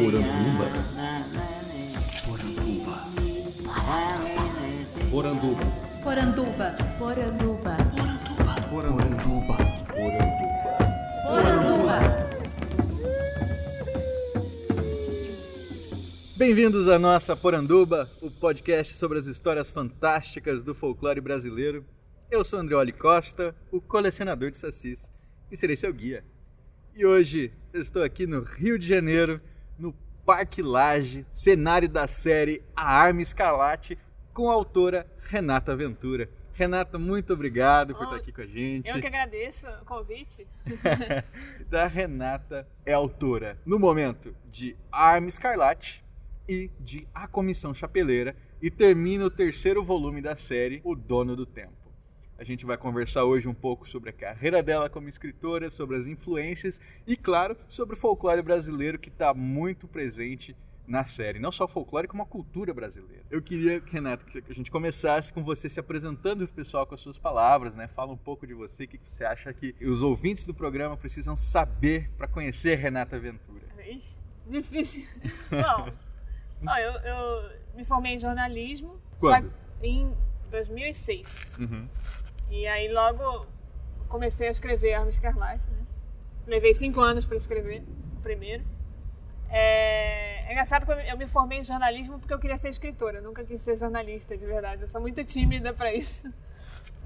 Poranduba. Poranduba. Poranduba. Poranduba. Poranduba. Poranduba. Poranduba. Bem-vindos à nossa Poranduba, o podcast sobre as histórias fantásticas do folclore brasileiro. Eu sou Andreoli Costa, o colecionador de sacis, e serei seu guia. E hoje eu estou aqui no Rio de Janeiro, no Parque Lage, cenário da série A Arma Escarlate, com a autora Renata Ventura. Renata, muito obrigado por Oh, estar aqui com a gente. Eu que agradeço o convite. da Renata é autora, no momento, de Arma Escarlate e de A Comissão Chapeleira e termina o terceiro volume da série O Dono do Tempo. A gente vai conversar hoje um pouco sobre a carreira dela como escritora, sobre as influências e, claro, sobre o folclore brasileiro que está muito presente na série. Não só o folclore, como a cultura brasileira. Eu queria, Renata, que a gente começasse com você se apresentando para o pessoal com as suas palavras, né? Fala um pouco de você, o que você acha que os ouvintes do programa precisam saber para conhecer Renata Ventura. Difícil. Bom, ó, eu, eu me formei em jornalismo Quando? só em 2006. Uhum. E aí logo comecei a escrever Arma Escarlate, né? Levei cinco anos para escrever o primeiro. É... é engraçado que eu me- formei em jornalismo porque eu queria ser escritora. Eu nunca quis ser jornalista, de verdade. Eu sou muito tímida para isso.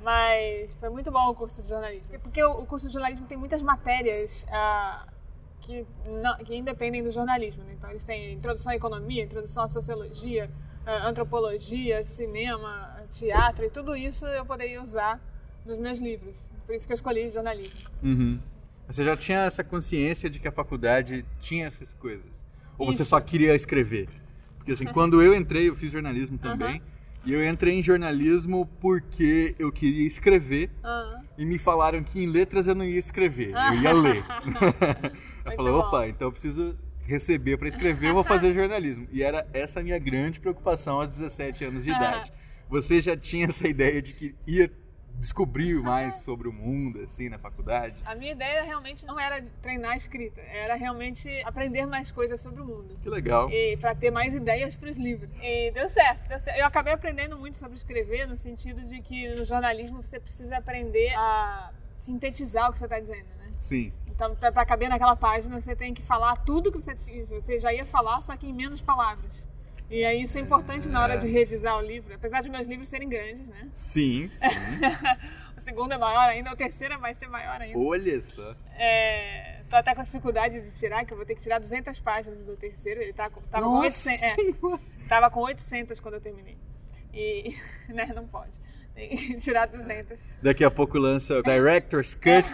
Mas foi muito bom o curso de jornalismo. Porque o o curso de jornalismo tem muitas matérias ah, que, não- que independem do jornalismo. Né? Então eles têm introdução à economia, introdução à sociologia, ah, antropologia, cinema, teatro e tudo isso eu poderia usar nos meus livros. Por isso que eu escolhi jornalismo. Uhum. Você já tinha essa consciência de que a faculdade tinha essas coisas? Ou você Isso. só queria escrever? Porque assim, quando eu entrei, eu fiz jornalismo também. E eu entrei em jornalismo porque eu queria escrever Ah, e me falaram que em letras eu não ia escrever, eu ia ler. eu falei, opa, então eu preciso receber para escrever, eu vou fazer jornalismo. E era essa a minha grande preocupação aos 17 anos de idade. Você já tinha essa ideia de que ia descobrir mais sobre o mundo, assim, na faculdade? a minha ideia realmente não era treinar a escrita, era realmente aprender mais coisas sobre o mundo. Que legal. e para ter mais ideias para os livros. E deu certo, deu certo. Eu acabei aprendendo muito sobre escrever no sentido de que no jornalismo você precisa aprender a sintetizar o que você está dizendo, né? Sim. Então, para caber naquela página, você tem que falar tudo que você, você já ia falar, só que em menos palavras. E aí isso é importante na hora de revisar o livro, apesar de meus livros serem grandes, né? Sim, sim. O segundo é maior ainda, o terceiro vai ser maior ainda. Olha só. É, tô até com dificuldade de tirar, que eu vou ter que tirar 200 páginas do terceiro. Ele tá, com- tava, com 800, é, tava com 800 quando eu terminei. E, né, não pode. Tirar 200. Daqui a pouco lança o Director's Cut,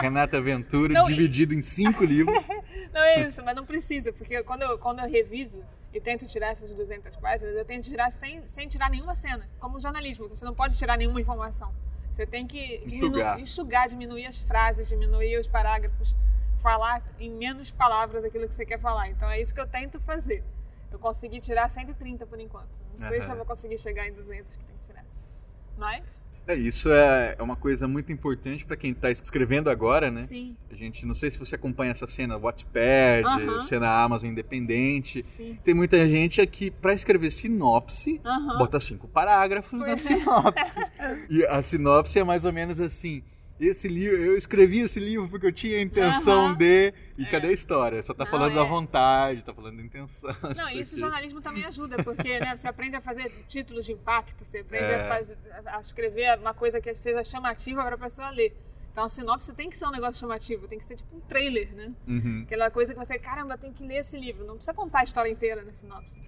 Renata Ventura, Não, e- dividido em cinco livros. Não é isso, mas não precisa, porque quando eu, quando eu reviso e tento tirar essas 200 páginas, eu tento tirar sem, sem tirar nenhuma cena, como jornalismo. Você não pode tirar nenhuma informação. Você tem que Enxugar. enxugar, diminuir as frases, diminuir os parágrafos, falar em menos palavras aquilo que você quer falar. Então é isso que eu tento fazer. Eu consegui tirar 130 por enquanto. Não sei se eu vou conseguir chegar em 200 que tem que tirar. Mas, É, isso é, é uma coisa muito importante para quem está escrevendo agora, né? sim, A gente, não sei se você acompanha essa cena Wattpad, Aham. cena Amazon Independente. sim. Tem muita gente aqui, para escrever sinopse, Aham. bota cinco parágrafos na Pois é. sinopse. e a sinopse é mais ou menos assim. Esse livro, eu escrevi esse livro porque eu tinha a intenção Aham. de. E É. cadê a história? Só tá Não, falando da é. vontade, tá falando da intenção. Não, isso o jornalismo também ajuda, porque né, você aprende a fazer títulos de impacto, você aprende É. a, fazer, a escrever uma coisa que seja chamativa para a pessoa ler. Então a sinopse tem que ser um negócio chamativo, tem que ser tipo um trailer, né? Uhum. Aquela coisa que você, caramba, eu tenho que ler esse livro. Não precisa contar a história inteira na sinopse.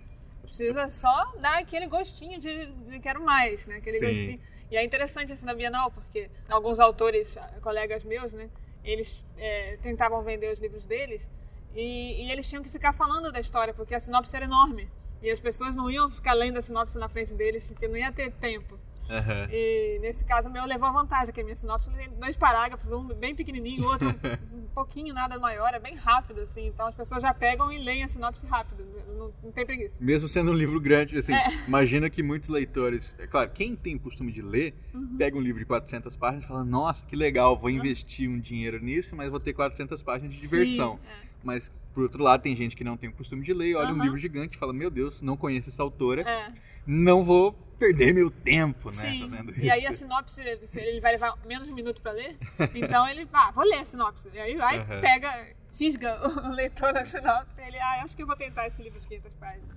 Precisa só dar aquele gostinho de, de quero mais, né? Aquele Sim. gostinho. E é interessante assim na Bienal, porque alguns autores, ah, colegas meus, né? Eles eh, tentavam vender os livros deles e, e eles tinham que ficar falando da história, porque a sinopse era enorme. E as pessoas não iam ficar lendo a sinopse na frente deles, porque não ia ter tempo. Aham. E nesse caso o meu levou a vantagem, que a minha sinopse tem dois parágrafos, um bem pequenininho, outro um pouquinho nada maior, é bem rápido, assim. Então as pessoas já pegam e leem a sinopse rápido, não, não tem preguiça. Mesmo sendo um livro grande, assim, É. imagina que muitos leitores, é claro, quem tem o costume de ler, Uhum. pega um livro de 400 páginas e fala, nossa, que legal, vou investir um dinheiro nisso, mas vou ter 400 páginas de diversão. Sim, é. Mas, por outro lado, tem gente que não tem o costume de ler, olha um Aham. livro gigante e fala, meu Deus, não conheço essa autora, É, não vou perder meu tempo, né? sim. fazendo E aí a isso. sinopse, ele vai levar menos de um minuto pra ler. Então ele, ah, vou ler a sinopse. E aí vai, Aham. pega, fisga o leitor da sinopse. E ele, ah, acho que eu vou tentar esse livro de 500 páginas.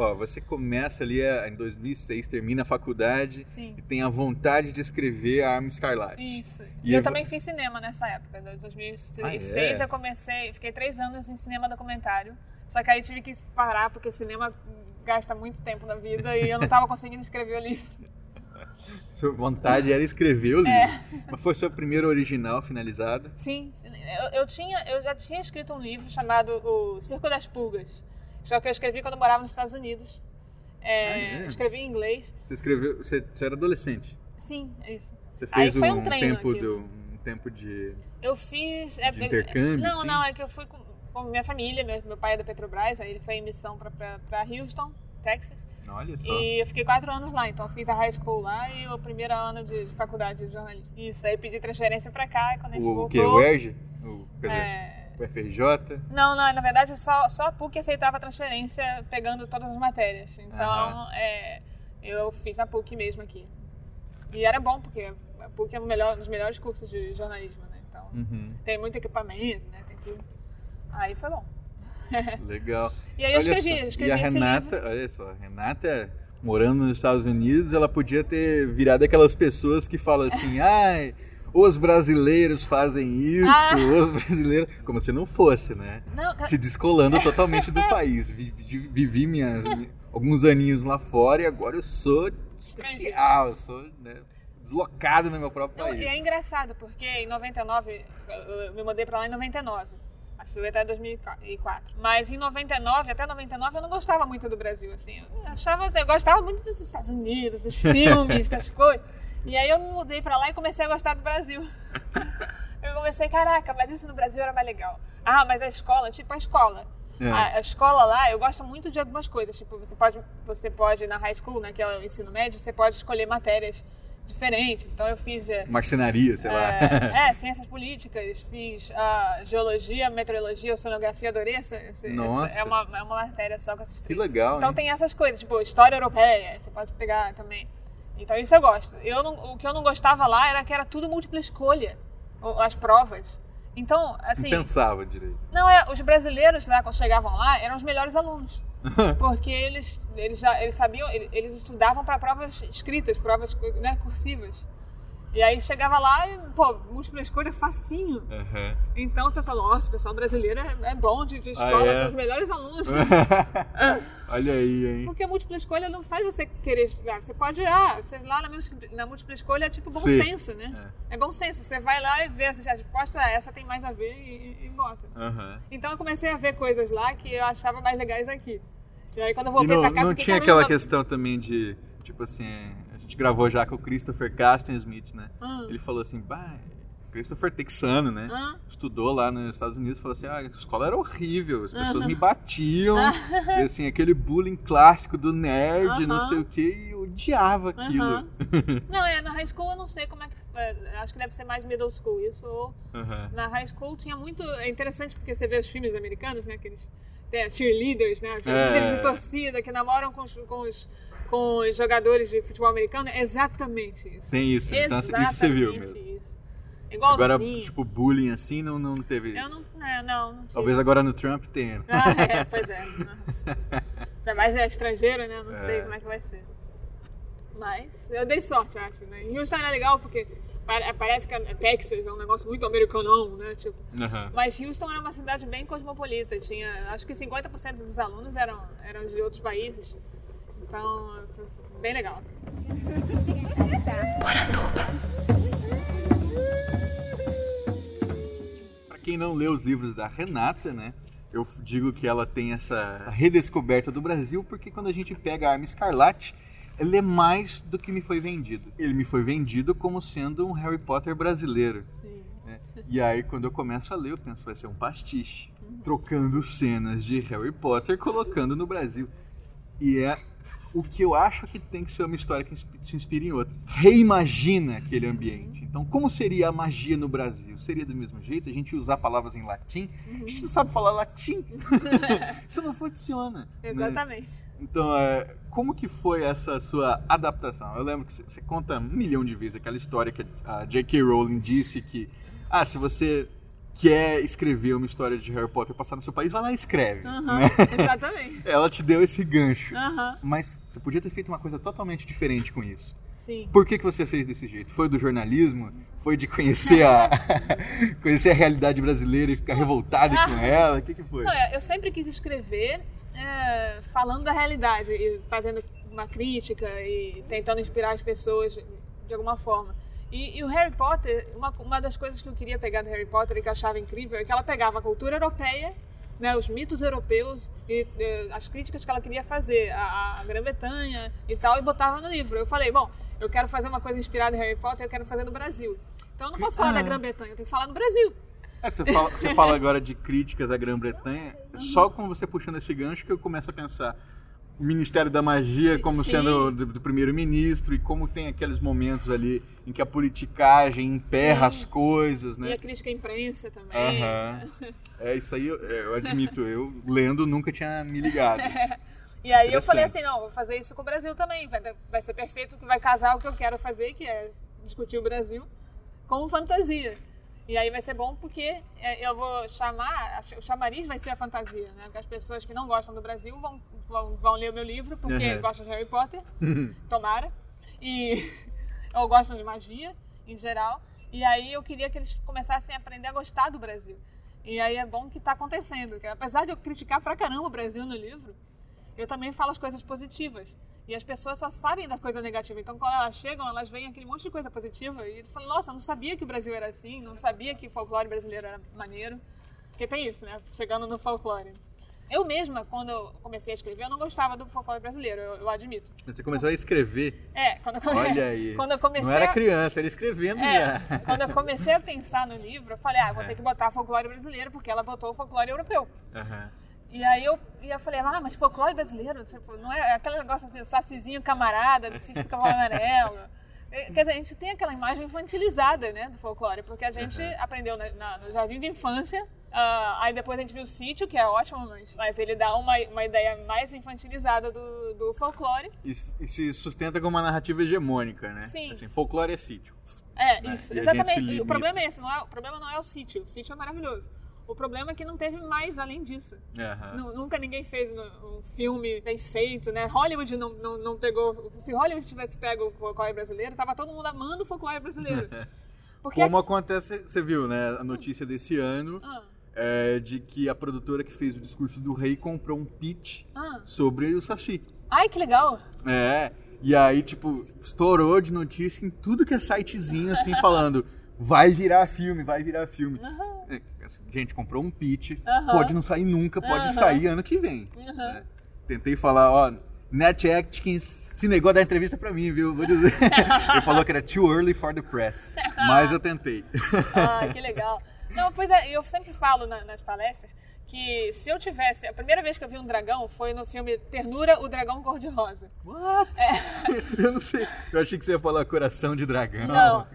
Ó, você começa ali a- em 2006, termina a faculdade Sim. e tem a vontade de escrever a Arma Escarlate. Isso. E E eu eu- também fiz cinema nessa época. Em 2006 Ah, é? eu comecei, fiquei três anos em cinema documentário. Só que aí tive que parar porque cinema gasta muito tempo na vida e eu não estava conseguindo escrever o livro. Sua vontade era escrever o livro. É. Mas foi seu primeiro original finalizado? Sim, sim. eu, eu tinha, eu já tinha escrito um livro chamado O Circo das Pulgas. Só que eu escrevi quando eu morava nos Estados Unidos. É, Ah, é? Escrevi em inglês. Você escreveu, você, você era adolescente. Sim, é isso. Você fez um, um tempo do, um tempo de Eu fiz. é, De intercâmbio, Não, sim? não, é que eu fui com, com minha família. Meu, meu pai é da Petrobras, aí ele foi em missão pra Houston, Texas. Olha só. E eu fiquei quatro anos lá, então fiz a high school lá e o primeiro ano de, de faculdade de jornalismo. Isso, aí pedi transferência pra cá e quando a gente O, o voltou. que? O ERJ? O, quer dizer, é, o FRJ? Não, não, na verdade só, só a PUC aceitava a transferência pegando todas as matérias. Então é, eu fiz a PUC mesmo aqui. E era bom, porque a PUC é um melhor, dos melhores cursos de jornalismo, né? Então Uhum, tem muito equipamento, né? Tem tudo. Aí foi bom. legal. E aí eu Olha escrevi, só, escrevi E a Renata, livro. olha só, a Renata, morando nos Estados Unidos, ela podia ter virado aquelas pessoas que falam assim, ai, os brasileiros fazem isso, Ah. os brasileiros. Como se não fosse, né? Não, Se descolando totalmente do país. Vi- vi- Vivi minhas, alguns aninhos lá fora e agora eu sou especial, eu sou né, deslocado no meu próprio país. e é engraçado, porque em 99, eu- me mudei pra lá em 99. A fui até 2004. Mas em 99, até 99, eu não gostava muito do Brasil, assim. Eu achava, eu gostava muito dos Estados Unidos, dos filmes, das coisas. E aí eu me mudei pra lá e comecei a gostar do Brasil. Eu comecei, caraca, mas isso no Brasil era mais legal. Ah, mas a escola, tipo a escola. É. A, a escola lá, eu gosto muito de algumas coisas. Tipo, você pode, você pode na high school, né, que é o ensino médio, você pode escolher matérias diferentes. Então eu fiz eh, Marcenaria, sei lá. é, é, ciências políticas, fiz ah, geologia, meteorologia, oceanografia, adorei essa, essa- Nossa. essa- é, uma, é uma matéria só com essas Que três. legal, Então hein? tem essas coisas, tipo, história europeia, você pode pegar também. Então isso eu gosto. Eu não- o que eu não gostava lá era que era tudo múltipla escolha, as provas. Então, assim, Não pensava direito. não é, os brasileiros lá quando chegavam lá eram os melhores alunos. Porque eles, eles já eles sabiam, eles estudavam para provas escritas, provas né, cursivas. E aí chegava lá e, pô, múltipla escolha facinho. Aham. Então o pessoal, nossa, o pessoal brasileiro é, é bom de, de escola, é? são os melhores alunos. Olha aí, hein? Porque a múltipla escolha não faz você querer estudar. Você pode, ah, você lá na, múltipla- na múltipla escolha é tipo bom Sim. senso, né? É. bom senso. Você vai lá e vê a resposta é essa tem mais a ver e, e- e bota. Aham. Então eu comecei a ver coisas lá que eu achava mais legais aqui. E aí quando eu E voltei não, pra cá, não tinha aquela questão também de, tipo assim, gente gravou já com o Christopher Casten Smith, né? Ah. Ele falou assim, bah, Christopher texano, né? Ah. Estudou lá nos Estados Unidos e falou assim, ah, a escola era horrível, as pessoas Aham. me batiam, e, assim, aquele bullying clássico do nerd, não sei o que, e eu odiava aquilo. Não, é, na high school eu não sei como é que. é, acho que deve ser mais middle school isso. Ou na high school tinha muito. É interessante porque você vê os filmes americanos, né? Aqueles tem, cheerleaders, né? Cheerleaders É. de torcida que namoram com os, com os, com os jogadores de futebol americano. É exatamente isso. Tem isso, então isso você viu mesmo. Isso. Igualzinho. Agora, tipo, bullying assim, não, não teve Eu não. É, não, não. Talvez agora no Trump tenha. Ah, é, pois é. Ainda mais é estrangeiro, né? Não sei É. como é que vai ser. Mas eu dei sorte, acho, né? Em Houston é legal porque pare- parece que a Texas é um negócio muito americanão, né? Tipo, mas Houston era uma cidade bem cosmopolita. Tinha, acho que 50% dos alunos eram, eram de outros países. Então, bem legal. Pra quem não lê os livros da Renata, né? Eu digo que ela tem essa redescoberta do Brasil, porque quando a gente pega a Arma Escarlate, ele é mais do que me foi vendido. Ele me foi vendido como sendo um Harry Potter brasileiro. Sim. né? E aí, quando eu começo a ler, eu penso vai ser um pastiche. Trocando cenas de Harry Potter, colocando no Brasil. E é O que eu acho que tem que ser uma história que se inspire em outra. Reimagina aquele ambiente. Então, como seria a magia no Brasil? Seria do mesmo jeito? A gente usar palavras em latim? A gente não sabe falar latim. Isso não funciona. né? Exatamente. Então, é, como que foi essa sua adaptação? Eu lembro que você conta um milhão de vezes aquela história que a J.K. Rowling disse que, ah, se você quer escrever uma história de Harry Potter passar no seu país, vai lá e escreve. Aham, né? Exatamente. Ela te deu esse gancho. Aham, Mas você podia ter feito uma coisa totalmente diferente com isso. sim. Por que, que você fez desse jeito? Foi do jornalismo? Foi de conhecer a, conhecer a realidade brasileira e ficar revoltado com ela? O que, que foi? Não, é, eu sempre quis escrever é, falando da realidade e fazendo uma crítica e tentando inspirar as pessoas de alguma forma. E, e o Harry Potter, uma, uma das coisas que eu queria pegar do Harry Potter e que eu achava incrível é que ela pegava a cultura europeia, né, os mitos europeus e eh, as críticas que ela queria fazer à, à Grã-Bretanha e tal, e botava no livro. Eu falei, bom, eu quero fazer uma coisa inspirada em Harry Potter, eu quero fazer no Brasil. Então eu não posso falar Ah. da Grã-Bretanha, eu tenho que falar no Brasil. É, você, fala, você fala agora de críticas à Grã-Bretanha, só com você puxando esse gancho que eu começo a pensar o Ministério da Magia como sim. sendo do, do primeiro-ministro e como tem aqueles momentos ali em que a politicagem emperra Sim. as coisas, E né? a crítica à imprensa também. Aham. É isso aí, eu, eu admito, eu lendo nunca tinha me ligado. E aí eu falei assim, não, vou fazer isso com o Brasil também. Vai, vai ser perfeito, vai casar o que eu quero fazer, que é discutir o Brasil com fantasia. E aí vai ser bom porque é, eu vou chamar, o chamariz vai ser a fantasia, né? Porque as pessoas que não gostam do Brasil vão, vão, vão ler o meu livro porque Uhum. gostam de Harry Potter, tomara. E ou gostam de magia em geral. E aí eu queria que eles começassem a aprender a gostar do Brasil. E aí é bom que está acontecendo. Que apesar de eu criticar pra caramba o Brasil no livro, eu também falo as coisas positivas. E as pessoas só sabem da coisa negativa. Então, quando elas chegam, elas veem aquele monte de coisa positiva e falam: Nossa, eu não sabia que o Brasil era assim, não sabia que o folclore brasileiro era maneiro. Porque tem isso, né? Chegando no folclore. Eu mesma, quando eu comecei a escrever, eu não gostava do folclore brasileiro, eu, eu admito. Você começou a escrever. É, quando eu, come- Olha aí. quando eu comecei Não era criança, era escrevendo é, já. quando eu comecei a pensar no livro, eu falei, ah, vou É. ter que botar folclore brasileiro, porque ela botou o folclore europeu. Aham. E aí eu, e eu falei, ah, mas folclore brasileiro, não é aquele negócio assim, o sacizinho camarada do sítio do cavalo amarelo. É, Quer dizer, a gente tem aquela imagem infantilizada, né, do folclore, porque a gente Uhum. aprendeu na- na- no jardim de infância, ah, aí depois a gente viu o sítio, que é ótimo, mas, mas ele dá uma, uma ideia mais infantilizada do, do folclore. E, e se sustenta com uma narrativa hegemônica, né? Sim. Assim, folclore é sítio. É, né? isso, E exatamente. E o problema é esse, não é, o problema não é o sítio, o sítio é maravilhoso. O problema é que não teve mais além disso. Nu- Nunca ninguém fez um filme bem feito, né? Hollywood não, não, não pegou. Se Hollywood tivesse pego o folclore brasileiro, tava todo mundo amando o folclore brasileiro. Porque Como acontece, você viu, né? A notícia desse ano Ah, é de que a produtora que fez o discurso do rei comprou um pitch ah. sobre o Saci. Ai, que legal! É. E aí, tipo, estourou de notícia em tudo que é sitezinho, assim, falando. Vai virar filme, vai virar filme. É, assim, gente, comprou um pitch, pode não sair nunca, pode sair ano que vem. Né? Tentei falar, ó, Net Atkins se negou a dar entrevista pra mim, viu? Vou dizer. Ele falou que era too early for the press. Mas eu tentei. Ah, que legal. Não, pois é, eu sempre falo na- nas palestras que se eu tivesse. A primeira vez que eu vi um dragão foi no filme Ternura, o Dragão Cor-de-Rosa. What? Eu não sei. Eu achei que você ia falar coração de dragão. Não.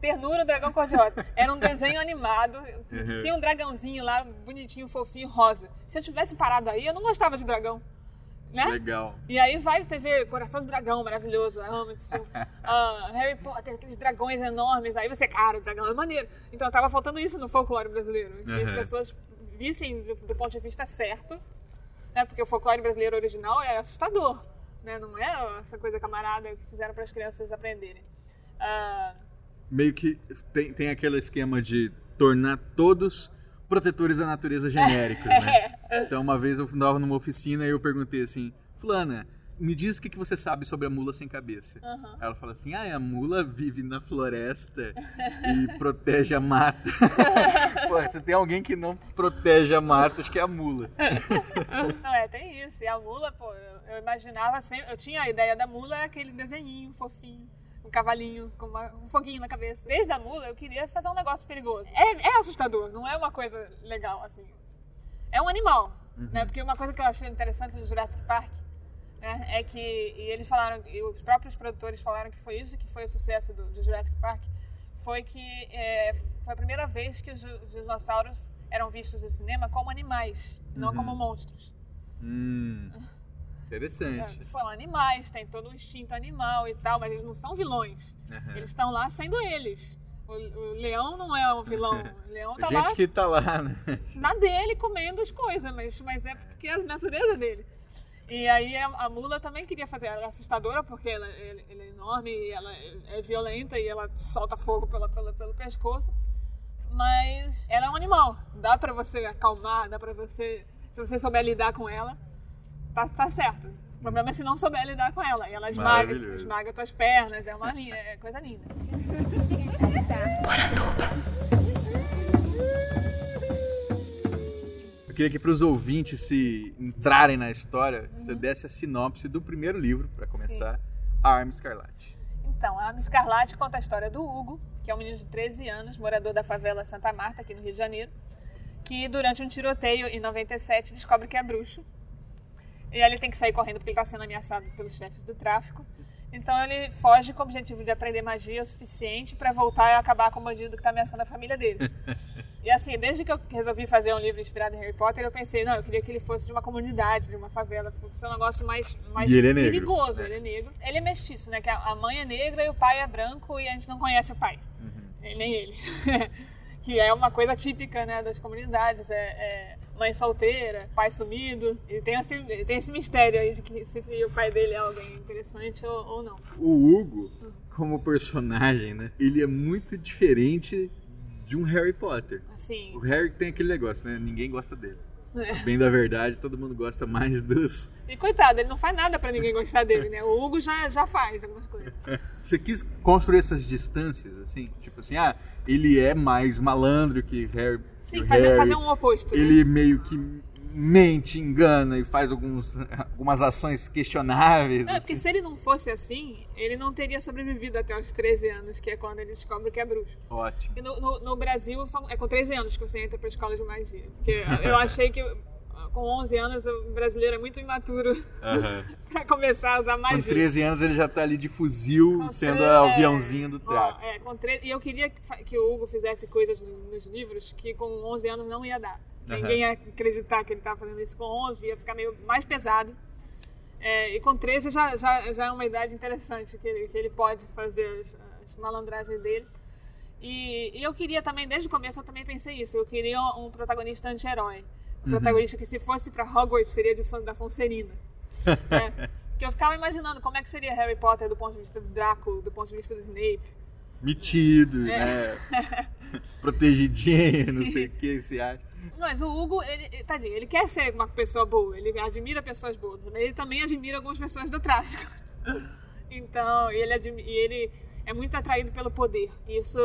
Ternura, Dragão Cor-de-Rosa. Era um desenho animado. Uhum. Tinha um dragãozinho lá, bonitinho, fofinho, rosa. Se eu tivesse parado aí, eu não gostava de dragão. Né? Legal. E aí vai você ver Coração de Dragão, maravilhoso. Eu amo esse filme. Ah, Harry Potter, aqueles dragões enormes. Aí você, cara, o dragão é maneiro. Então tava faltando isso no folclore brasileiro. Que as Uhum. pessoas vissem do, do ponto de vista certo. Né? Porque o folclore brasileiro original é assustador. Né? Não é essa coisa camarada que fizeram para as crianças aprenderem. Ah, Meio que tem, tem aquele esquema de tornar todos protetores da natureza genéricos, né? Então, uma vez eu andava numa oficina e eu perguntei assim, Fulana, me diz o que que você sabe sobre a mula sem cabeça. Aham. Ela fala assim, ah, a mula vive na floresta e protege a mata. Pô, se tem alguém que não protege a mata, acho que é a mula. Não, é, tem isso. E a mula, pô, eu, eu imaginava sempre. Eu tinha a ideia da mula, era aquele desenhinho fofinho. Um cavalinho com uma- um foguinho na cabeça. Desde a mula, eu queria fazer um negócio perigoso. É, é assustador, não é uma coisa legal, assim. É um animal, né? Porque uma coisa que eu achei interessante no Jurassic Park né, é que e eles falaram, e os próprios produtores falaram que foi isso que foi o sucesso do, do Jurassic Park, foi que é, foi a primeira vez que os, os dinossauros eram vistos no cinema como animais, não como monstros. Hum. Interessante. É, São animais, tem todo o instinto animal e tal, mas eles não são vilões. Aham. Eles estão lá sendo eles. O, o leão não é o vilão. O leão tá Gente lá que tá lá, né? na dele comendo as coisas, mas, mas é porque é a natureza dele. E aí a, a mula também queria fazer, ela é assustadora porque ela, ela- ela é enorme, e ela é, é violenta e ela solta fogo pela, pela- pelo pescoço. Mas ela é um animal, dá pra você acalmar, dá pra você, se você souber lidar com ela, tá, tá certo. O problema é se não souber lidar com ela. E ela esmaga, esmaga tuas pernas, é uma linha, é coisa linda. Eu queria que para os ouvintes se entrarem na história, você desse a sinopse do primeiro livro, para começar, A Arma Escarlate. Então, a Arma Escarlate conta a história do Hugo, que é um menino de 13 anos, morador da favela Santa Marta, aqui no Rio de Janeiro, que durante um tiroteio em 97 descobre que é bruxo. E aí ele tem que sair correndo porque ele está sendo ameaçado pelos chefes do tráfico. Então ele foge com o objetivo de aprender magia o suficiente para voltar e acabar com o bandido que está ameaçando a família dele. E assim, desde que eu resolvi fazer um livro inspirado em Harry Potter, eu pensei, não, eu queria que ele fosse de uma comunidade, de uma favela, fosse um negócio mais, mais E ele é negro. perigoso. É. Ele é negro. Ele é mestiço, né? Que a mãe é negra e o pai é branco e a gente não conhece o pai. Uhum. Nem ele. que é uma coisa típica, né, das comunidades. É, é mãe solteira, pai sumido. E tem esse, tem esse mistério aí de que se, se o pai dele é alguém interessante ou, ou não. O Hugo, como personagem, né? Ele é muito diferente de um Harry Potter. Assim, O Harry tem aquele negócio, né? Ninguém gosta dele. É. Bem da verdade, todo mundo gosta mais dos. E coitado, ele não faz nada pra ninguém gostar dele, né? O Hugo já, já faz algumas coisas. Você quis construir essas distâncias, assim? Tipo assim, ah, ele é mais malandro que Harry. Sim, fazer, Harry. fazer um oposto. né? Ele meio que mente, engana e faz alguns, algumas ações questionáveis. Não, é porque assim. se ele não fosse assim, ele não teria sobrevivido até os 13 anos, que é quando ele descobre que é bruxo. Ótimo. E no, no, no Brasil, são, é com 13 anos que você entra pra escola de magia. Porque eu achei que com 11 anos o brasileiro é muito imaturo pra começar a usar Com magia. 13 anos ele já tá ali de fuzil, Com sendo tre- o aviãozinho do tráfico. É, com tre- E eu queria que, o Hugo fizesse coisas no- nos livros que com 11 anos não ia dar. Aham. Ninguém ia acreditar que ele estava fazendo isso com 11, ia ficar meio mais pesado. É, e com 13 já, já, já é uma idade interessante que ele, que ele pode fazer as, as malandragens dele. E, e eu queria também, desde o começo eu também pensei isso, eu queria um protagonista anti-herói. Um protagonista que se fosse para Hogwarts seria de, da Sonserina. né? Porque eu ficava imaginando como é que seria Harry Potter do ponto de vista do Draco, do ponto de vista do Snape. Metido, É. né? Protegidinho, não sei o que você acha. Mas o Hugo, ele, tadinho, ele quer ser uma pessoa boa, ele admira pessoas boas, mas ele também admira algumas pessoas do tráfico. Então, ele, admi- e ele é muito atraído pelo poder. E isso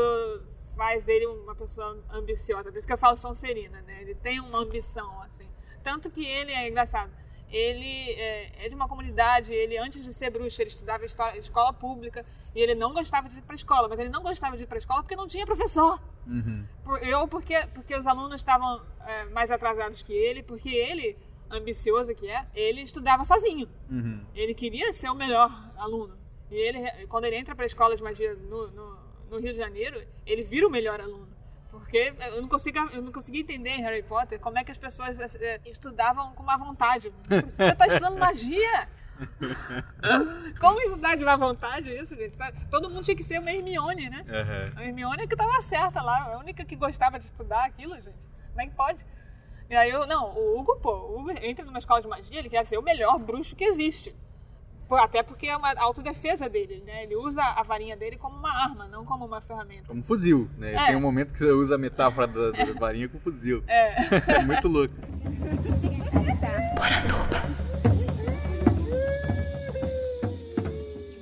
faz dele uma pessoa ambiciosa. Por isso que eu falo Sonserina, né? Ele tem uma ambição, assim. Tanto que ele é engraçado. Ele é, é de uma comunidade, ele antes de ser bruxo, ele estudava história, escola pública e ele não gostava de ir para escola, mas ele não gostava de ir para escola porque não tinha professor. Por- Eu porque, porque os alunos estavam é, mais atrasados que ele, porque ele, ambicioso que é, ele estudava sozinho. Ele queria ser o melhor aluno. E ele, quando ele entra para a escola de magia no, no, no Rio de Janeiro, ele vira o melhor aluno. Porque eu não, consigo, eu não conseguia entender em Harry Potter como é que as pessoas é, estudavam com má vontade. Você está estudando magia? Como estudar de má vontade isso, gente? Sabe? Todo mundo tinha que ser uma Hermione, né? A Hermione é que tava certa lá, a única que gostava de estudar aquilo, gente. Como é que pode? E aí eu, não, o Hugo, pô, o Hugo entra numa escola de magia, ele quer ser o melhor bruxo que existe. Até porque é uma autodefesa dele, né? Ele usa a varinha dele como uma arma, não como uma ferramenta. Como fuzil, né? É. Tem um momento que você usa a metáfora da, da varinha com fuzil. É. É muito louco.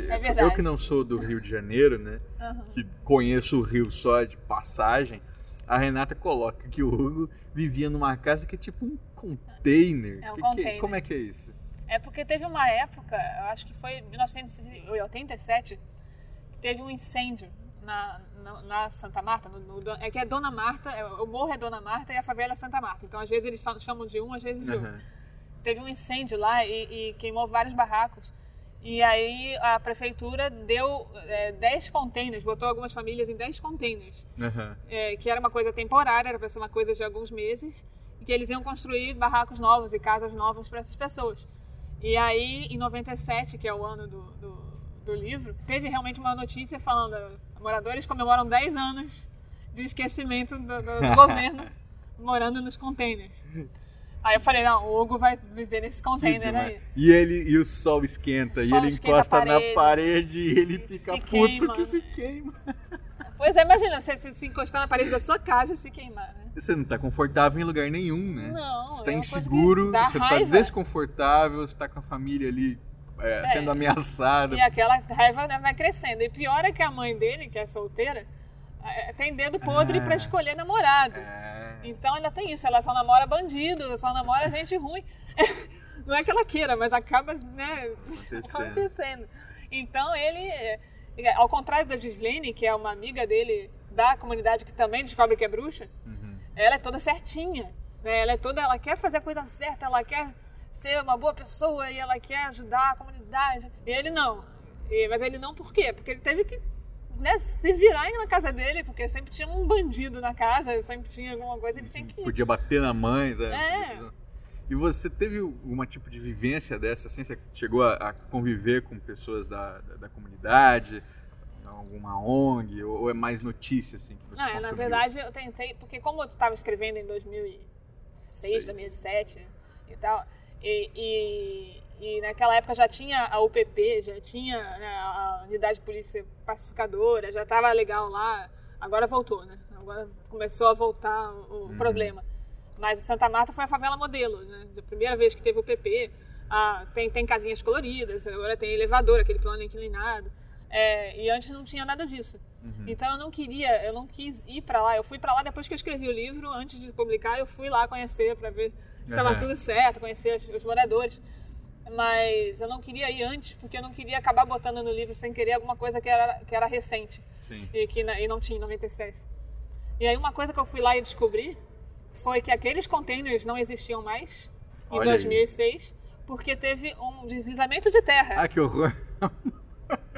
É verdade. Eu que não sou do Rio de Janeiro, né? Que conheço o Rio só de passagem, a Renata coloca que o Hugo vivia numa casa que é tipo um container. É um Que- que- container. como é que é isso? É porque teve uma época, eu acho que foi em 1987, que teve um incêndio na, na, na Santa Marta. No, no- é que é Dona Marta, é, o morro é Dona Marta e a favela é Santa Marta. Então, às vezes, eles falam- chamam de um, às vezes de outro. Aham. teve um incêndio lá e, e queimou vários barracos. E aí a prefeitura deu é, 10 containers, botou algumas famílias em 10 containers, Aham. é, que era uma coisa temporária, era para ser uma coisa de alguns meses, e que eles iam construir barracos novos e casas novas para essas pessoas. E aí, em 97, que é o ano do, do, do livro, teve realmente uma notícia falando: moradores comemoram 10 anos de esquecimento do, do- governo morando nos containers. Aí eu falei: não, o Hugo vai viver nesse container aí. E ele e o sol esquenta, O e sol ele esquenta a encosta na parede. parede e ele fica Se puto queima, que se né? queima. Pois é, imagina você se, se encostar na parede da sua casa e se queimar, né? Você não tá confortável em lugar nenhum, né? Não, Você tá é coisa que inseguro, você tá raiva. desconfortável, você tá com a família ali é, sendo ameaçada. E aquela raiva né, vai crescendo. E pior é que a mãe dele, que é solteira, é, tem dedo podre Ah. pra escolher namorado. É. Então ainda tem isso, ela só namora bandido, só namora gente ruim. Não é que ela queira, mas acaba né, Acontecendo. acontecendo. Então ele, é, ao contrário da Gislene, que é uma amiga dele da comunidade que também descobre que é bruxa, Uhum. Ela é toda certinha. Né? Ela é toda, ela quer fazer a coisa certa, ela quer ser uma boa pessoa e ela quer ajudar a comunidade. E ele não. E- mas ele não por quê? Porque ele teve que né, se virar na casa dele, porque sempre tinha um bandido na casa, sempre tinha alguma coisa, ele tinha que. Podia bater na mãe, sabe? É. E você teve alguma tipo de vivência dessa, assim? Você chegou a, a conviver com pessoas da, da, da comunidade, alguma ONG, ou, ou é mais notícia, assim, que você Não, é, na verdade eu tentei, porque como eu estava escrevendo em 2006, 2007 e tal, e, e, e naquela época já tinha a UPP, já tinha né, a Unidade de Polícia Pacificadora, já estava legal lá, agora voltou, né? Agora começou a voltar o o problema. Mas Santa Marta foi a favela modelo, né? Da primeira vez que teve o PP, ah, tem, tem casinhas coloridas, agora tem elevador, aquele plano inclinado. É, e antes não tinha nada disso. Então eu não queria, eu não quis ir pra lá. Eu fui pra lá depois que eu escrevi o livro, antes de publicar, eu fui lá conhecer pra ver se estava Aham. tudo certo, conhecer os, os moradores. Mas eu não queria ir antes, porque eu não queria acabar botando no livro sem querer alguma coisa que era, que era recente Sim. e que e não tinha em 96. E aí uma coisa que eu fui lá e descobri foi que aqueles containers não existiam mais em Olha aí. 2006, porque teve um deslizamento de terra. Ah, que horror!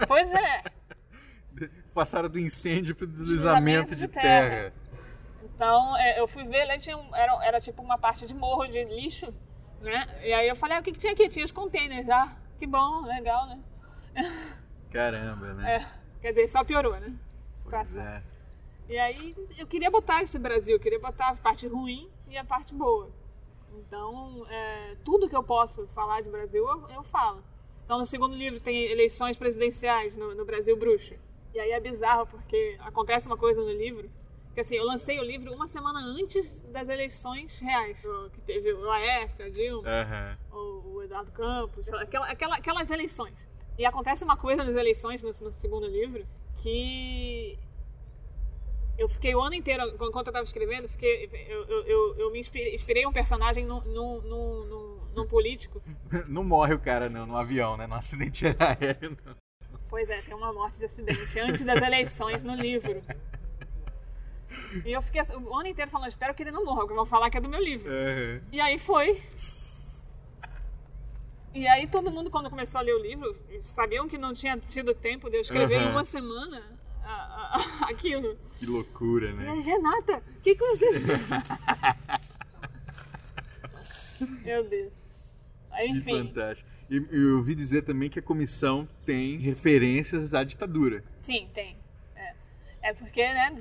Pois é. Passaram do incêndio pro deslizamento Deslizamento de de terra. Então é, eu fui ver, lá tinha um- era, era tipo uma parte de morro de lixo, né? E aí eu falei, ah, o que, que tinha aqui? Tinha os containers, ah, que bom, legal, né? Caramba, né? É, quer dizer, só piorou, né? Situação. é. E aí eu queria botar esse Brasil, eu queria botar a parte ruim e a parte boa. Então, é, tudo que eu posso falar de Brasil, eu, eu falo. Então, no segundo livro tem eleições presidenciais no, no Brasil Bruxo. E aí é bizarro, porque acontece uma coisa no livro, que assim, eu lancei o livro uma semana antes das eleições reais. o- Que teve o Laércio, a Dilma, o, o Eduardo Campos, aquela, aquela- aquelas eleições. E acontece uma coisa nas eleições, no, no segundo livro, que eu fiquei o ano inteiro, enquanto eu estava escrevendo, fiquei, eu, eu, eu, eu me inspirei, inspirei um personagem num, num, político. Não morre o cara, não, no avião, né? No acidente aéreo, não. Pois é, tem uma morte de acidente antes das eleições no livro. E eu fiquei assim, o ano inteiro falando, espero que ele não morra, porque vão falar que é do meu livro. Aham. E aí foi. E aí todo mundo, quando começou a ler o livro, sabiam que não tinha tido tempo de eu escrever em Aham. uma semana a- a- aquilo. Que loucura, né? aí, Renata, o que, que você Meu Deus. Enfim, fantástico. E e eu ouvi dizer também que a comissão tem referências à ditadura. sim, tem. É, é porque, né,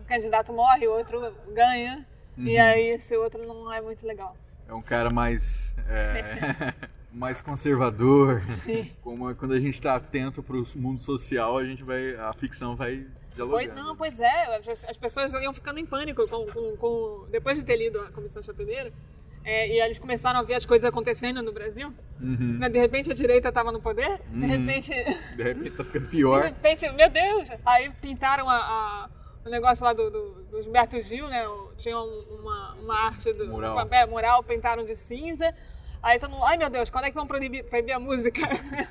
um candidato morre, o outro ganha, e Uhum. aí esse outro não é muito legal. É um cara mais. é, mais conservador. Sim. Como é quando a gente está atento para o mundo social, a gente vai. A ficção vai Pois, dialogando. não, pois é, as, as pessoas iam ficando em pânico com, com- com- depois de ter lido a Comissão Chapeleira. É, e eles começaram a ver as coisas acontecendo no Brasil. Uhum. né, De repente a direita estava no poder, de repente. De repente tá ficando De pior. repente, meu Deus! Aí pintaram a, a- o negócio lá do, do, do Gilberto Gil, né? Tinha um- uma, uma arte do Mural. papel mural, pintaram de cinza. Aí todo mundo, ai meu Deus, quando é que vão proibir, proibir a música?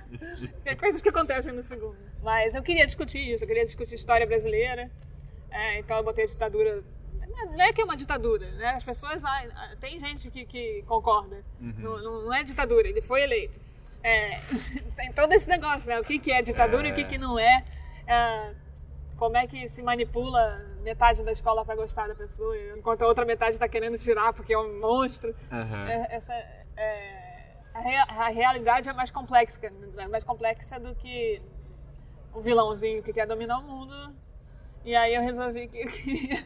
Tem coisas que acontecem no segundo. Mas eu queria discutir isso, eu queria discutir história brasileira. É, então eu botei a ditadura Não é que é uma ditadura, né? As pessoas. ah, ah, Tem gente que, que concorda. Não, não- não é ditadura, ele foi eleito. É, tem todo esse negócio, né? O que, que é ditadura e o que, que não é. É, Como é que se manipula metade da escola para gostar da pessoa, enquanto a outra metade está querendo tirar porque é um monstro. É- essa, é, a, rea- a realidade é mais complexa, é mais complexa do que o vilãozinho que quer dominar o mundo. E aí eu resolvi que eu queria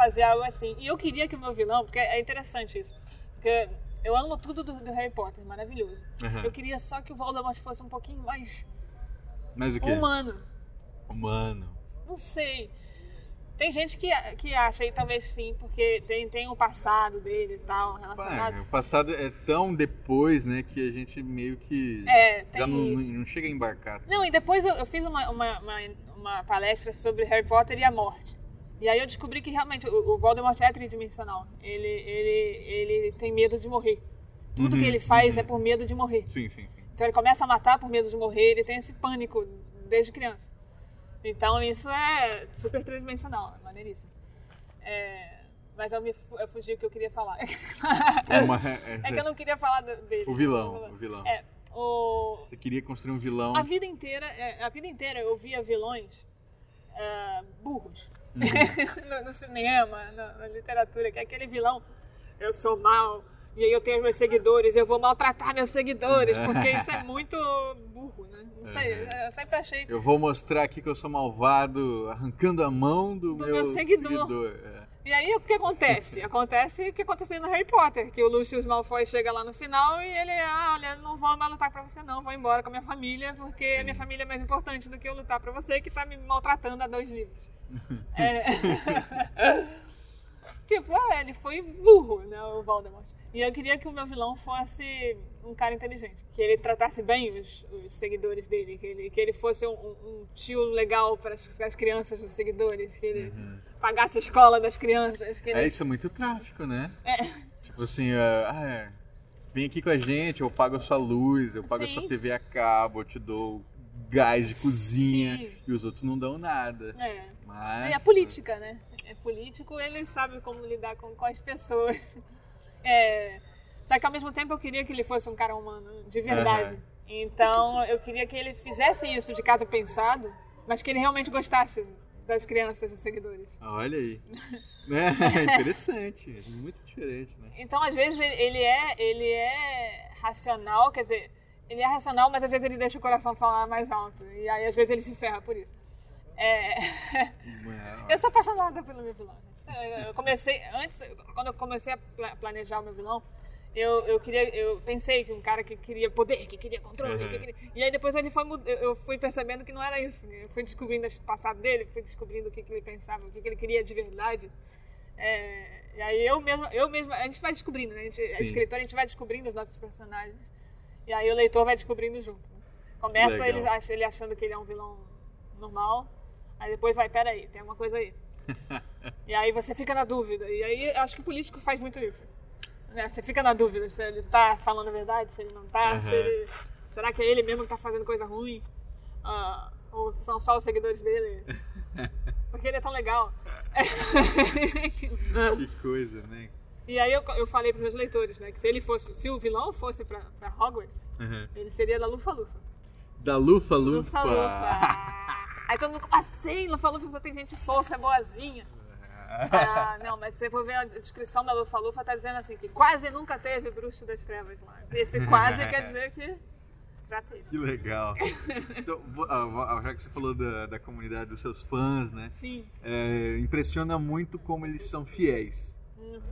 fazer algo assim. E eu queria que o meu vilão, porque é interessante isso, porque eu amo tudo do, do Harry Potter, maravilhoso. Aham. Eu queria só que o Voldemort fosse um pouquinho mais Mas o quê? humano. Humano. Não sei. Tem gente que, que acha, e talvez sim, porque tem, tem o passado dele e tal, relacionado. Pá, o passado é tão depois, né, que a gente meio que É, já não, não chega a embarcar. Não, e depois eu, eu fiz uma, uma, uma, uma palestra sobre Harry Potter e a morte. E aí eu descobri que realmente o, o Voldemort é tridimensional. Ele, ele, ele tem medo de morrer. Tudo Uhum, que ele faz é por medo de morrer. Sim, sim, sim. Então ele começa a matar por medo de morrer, ele tem esse pânico desde criança. Então isso é super tridimensional, é maneiríssimo. É, mas eu, me, eu fugi o que eu queria falar. É uma- é- É que eu não queria falar dele. O vilão, o vilão. É, o, Você queria construir um vilão. a vida inteira, é, a vida inteira eu via vilões é, burros. Uhum. no, no cinema, na, na literatura, que é aquele vilão, eu sou mal, e aí eu tenho meus seguidores, eu vou maltratar meus seguidores, porque isso é muito burro, né? Não sei, Uhum. eu sempre achei. Eu vou mostrar aqui que eu sou malvado, arrancando a mão do, Do meu, meu seguidor. É. E aí o que acontece? Acontece o que aconteceu no Harry Potter, que o Lucius Malfoy chega lá no final e ele, ah, olha, não vou mais lutar pra você não, vou embora com a minha família, porque a minha família é mais importante do que eu lutar pra você, que tá me maltratando há dois livros. É. tipo, ah, ele foi burro, né, o Voldemort. E eu queria que o meu vilão fosse um cara inteligente, que ele tratasse bem os, os seguidores dele, que ele, que ele fosse um, um- tio legal para as, para as crianças dos seguidores, que ele pagasse a escola das crianças, que ele É, isso é muito tráfico, né? É. Tipo assim, é, ah, é, vem aqui com a gente, eu pago a sua luz, eu pago a Sim. sua TV a cabo, eu te dou gás de cozinha Sim. e os outros não dão nada. É. Mas É a política, né? É político, ele sabe como lidar com, com as pessoas. É, só que ao mesmo tempo eu queria que ele fosse um cara humano, de verdade. Aham. Então eu queria que ele fizesse isso de caso pensado, mas que ele realmente gostasse das crianças, dos seguidores. Olha aí. É interessante, é muito diferente, né? Então às vezes ele é, ele é racional, quer dizer, ele é racional, mas às vezes ele deixa o coração falar mais alto. E aí às vezes ele se ferra por isso. É... Eu sou apaixonada pelo meu vilão. Eu- comecei, antes, quando eu comecei a pla- planejar o meu vilão, eu, eu queria, eu pensei que um cara que queria poder, que queria controle, que Uhum. queria... e aí depois ele foi, eu- fui percebendo que não era isso. né? Eu fui descobrindo o passado dele, fui descobrindo o que, que ele pensava, o que, que ele queria de verdade. É, e aí eu mesmo, eu mesmo, a gente vai descobrindo, né? A, gente, a escritora, a gente vai descobrindo os nossos personagens. E aí o leitor vai descobrindo junto. né? Começa ele, ele achando que ele é um vilão normal, aí depois vai, peraí, tem alguma coisa aí. E aí você fica na dúvida. E aí acho que o político faz muito isso. né? Você fica na dúvida se ele tá falando a verdade, se ele não tá, se Aham. ele- será que é ele mesmo que tá fazendo coisa ruim? Ah, ou são só os seguidores dele? Porque ele é tão legal. que coisa, né? e aí eu, eu falei para meus leitores, né, que se ele fosse, se o vilão fosse pra, pra Hogwarts, Uhum. ele seria da Lufa Lufa. Da Lufa Lufa. Lufa Lufa. Aí todo mundo, assim, Lufa Lufa só tem gente fofa, é boazinha. Ah, não, mas se você for ver a descrição da Lufa Lufa, tá dizendo assim, que quase nunca teve Bruxo das Trevas lá. Esse quase quer dizer que já teve. Que legal. Então, ah, vo- já que você falou da, da comunidade dos seus fãs, né? Sim, É, impressiona muito como eles são fiéis.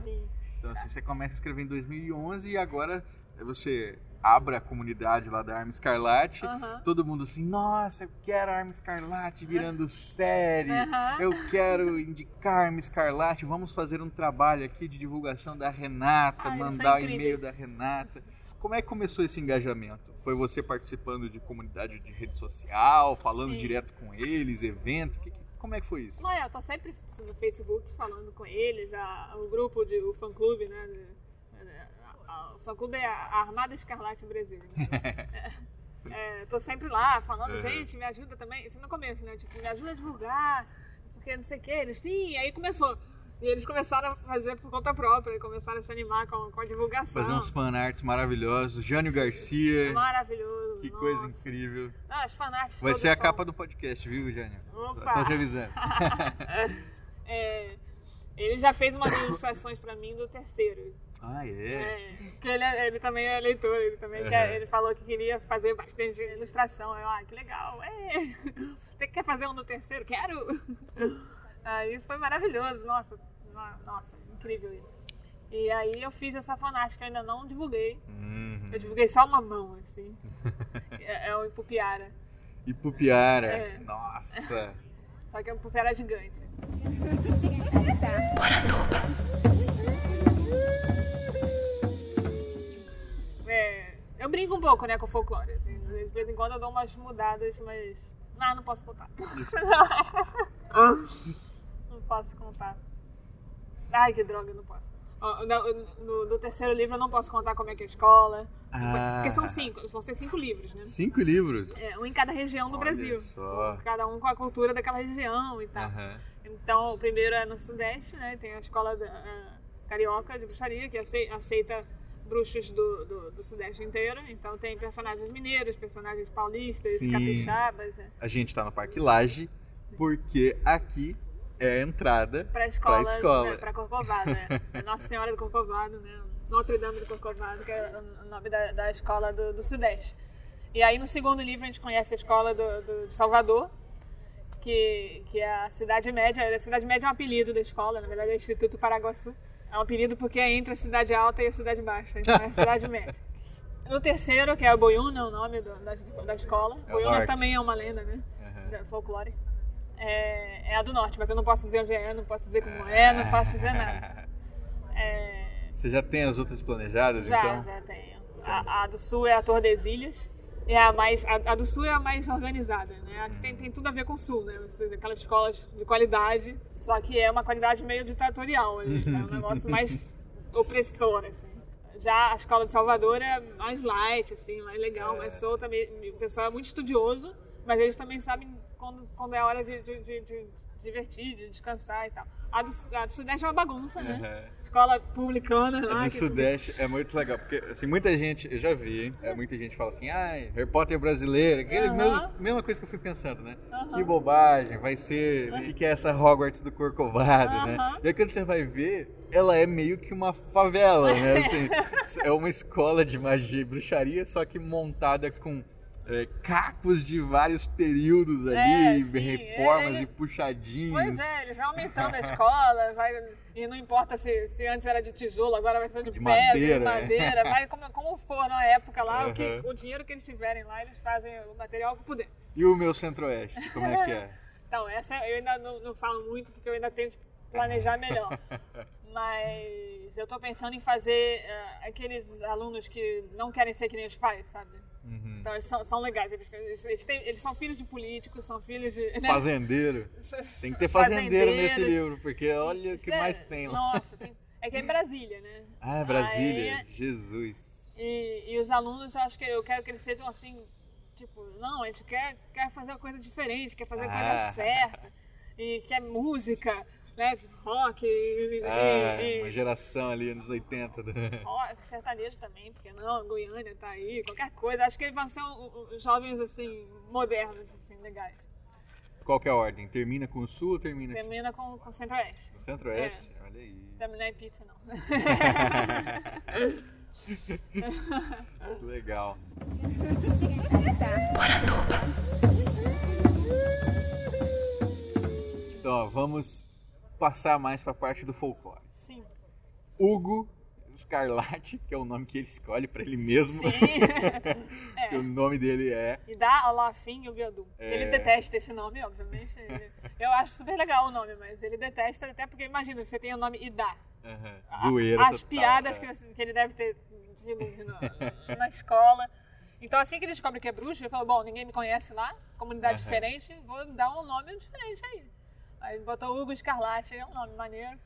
sim. Então, assim, você começa a escrever em 2011 e agora você abre a comunidade lá da Arma Escarlate. Todo mundo assim, nossa, eu quero a Arma Escarlate virando série. Eu quero indicar Arma Escarlate. Vamos fazer um trabalho aqui de divulgação da Renata, Ai, mandar o e-mail da Renata. Como é que começou esse engajamento? Foi você participando de comunidade de rede social, falando Sim. direto com eles, evento? Que- como é que foi isso? Não, eu tô sempre no Facebook falando com eles, a- o grupo, de, o fã-clube, né? de- a- a- o fã-clube é a Armada Escarlate Brasil. Né? É, tô sempre lá falando, Uhum. gente, me ajuda também. Isso no começo, né? Tipo, me ajuda a divulgar, porque não sei o que. Eles, sim, aí começou. E eles começaram a fazer por conta própria, começaram a se animar com, com a divulgação. Fazer uns fanarts maravilhosos. Jânio Garcia. Maravilhoso. Que nossa. coisa incrível. Ah, as fanarts Vai ser a são- capa do podcast, viu, Jânio? Opa! Tô te avisando. É, ele já fez umas ilustrações pra mim do terceiro. Ah, é? É, que ele, é- ele também é leitor, ele também quer, ele falou que queria fazer bastante ilustração. Eu, ah, que legal, é. Você quer fazer um no terceiro? Quero! Aí foi maravilhoso, nossa, no- nossa, incrível isso. E aí eu fiz essa eu ainda não divulguei. Uhum. Eu divulguei só uma mão, assim. É, é o Ipupiara. E Pupiara. É. Nossa. Só que é um Ipupiara gigante. É, eu brinco um pouco, né, com folclore. Assim, de vez em quando eu dou umas mudadas, mas. Ah, não posso contar. não posso contar. Ai, que droga, não posso. No, no- no terceiro livro eu não posso contar como é que é a escola. Ah. Porque são cinco, vão ser cinco livros, né? Cinco livros. É, um em cada região do Olha Brasil. só. Cada um com a cultura daquela região e tal. Aham. Então, o primeiro é no Sudeste, né? Tem a escola da- a carioca de bruxaria, que acei- aceita bruxos do, do, do Sudeste inteiro. Então, tem personagens mineiros, personagens paulistas, Sim. capixabas. Né? A gente tá no Parque Laje porque aqui é a entrada Pra escola, pra escola. Né? Pra Corcovado, né? É Nossa Senhora do Corcovado, né? Notre Dame do Corcovado, que é o nome da, da escola do, do Sudeste. E aí, no segundo livro, a gente conhece a escola do, do- de Salvador, que, que é a Cidade Média. A Cidade Média é um apelido da escola, na verdade é o Instituto Paraguaçu. É um apelido porque é entre a Cidade Alta e a Cidade Baixa, então é a Cidade Média. No terceiro, que é o Boiúna, o nome do- da, da escola. É também é uma lenda, né? Da folclore. É, é a do norte, mas eu não posso dizer onde é, não posso dizer como é, não posso dizer nada. É, Você já tem as outras planejadas, já, então? já tenho. A, a do sul é a Tordesilhas. É a, mais, a, a do sul é a mais organizada, né? A que tem, tem tudo a ver com o sul, né? Aquelas escolas de qualidade, só que é uma qualidade meio ditatorial ali, tá? um negócio mais opressor, assim. Já a escola de Salvador é mais light, assim, mais legal, mais solta. O pessoal é muito estudioso, mas eles também sabem quando, quando é hora de, de, de- de divertir, de descansar e tal. A do, a do Sudeste é uma bagunça, né? Aham. Escola publicana lá. A do que- Sudeste é muito legal, porque assim, muita gente, eu já vi, é, muita gente fala assim, ai, Harry Potter brasileiro, aquele Aham. mesmo, mesma coisa que eu fui pensando, né? Que bobagem, vai ser, o que, que é essa Hogwarts do Corcovado, né? E aí quando você vai ver, ela é meio que uma favela, né? Assim, é uma escola de magia e bruxaria, só que montada com é, cacos de vários períodos ali, É, sim, reformas é, e puxadinhos. Pois é, eles vão aumentando a escola, vai, e não importa se, se antes era de tijolo, agora vai ser de, De pedra, madeira, de né? madeira, vai como, como for na época lá, o, que, o dinheiro que eles tiverem lá, eles fazem o material que puder. E o meu centro-oeste, como é que é? Então, essa eu ainda não, não falo muito, porque eu ainda tenho que planejar melhor. Mas eu tô pensando em fazer eh, aqueles alunos que não querem ser que nem os pais, sabe? Uhum. Então eles são, são legais, eles, eles, eles têm- eles são filhos de políticos, são filhos de... né? Fazendeiro. Tem que ter fazendeiro nesse livro, porque olha o que é- mais tem lá. Nossa, tem- é que é em Brasília, né? Ah, Brasília. Aí, Jesus. e, e os alunos, eu acho que eu quero que eles sejam assim, tipo, não, a gente quer, quer fazer uma coisa diferente, quer fazer a Ah. coisa certa, e quer música, né? Rock, e, Ah, e- uma geração ali, anos 80. né? rock, sertanejo também, porque não, Goiânia tá aí, qualquer coisa. Acho que eles vão ser jovens, assim, modernos, assim, legais. Qual que é a ordem? Termina com o sul ou termina com Termina com, com Centro-Oeste. o centro-oeste? Olha aí. Terminar em pizza, não. Legal. Então, vamos passar mais para a parte do folclore. Sim. Hugo Scarlatti, que é o nome que ele escolhe para ele mesmo. Sim. que o nome dele é E dá Alafim e o Biadu. É. Ele detesta esse nome, obviamente. Eu acho super legal o nome, mas ele detesta, até porque imagina, você tem o nome Idá. Aham, A- zoeira As total, piadas é. que, ele deve ter na, na escola. Então, assim que ele descobre que é bruxo, ele falou: Bom, ninguém me conhece lá, comunidade Aham. diferente, vou dar um nome diferente aí. Aí botou Hugo Escarlate, é um nome maneiro.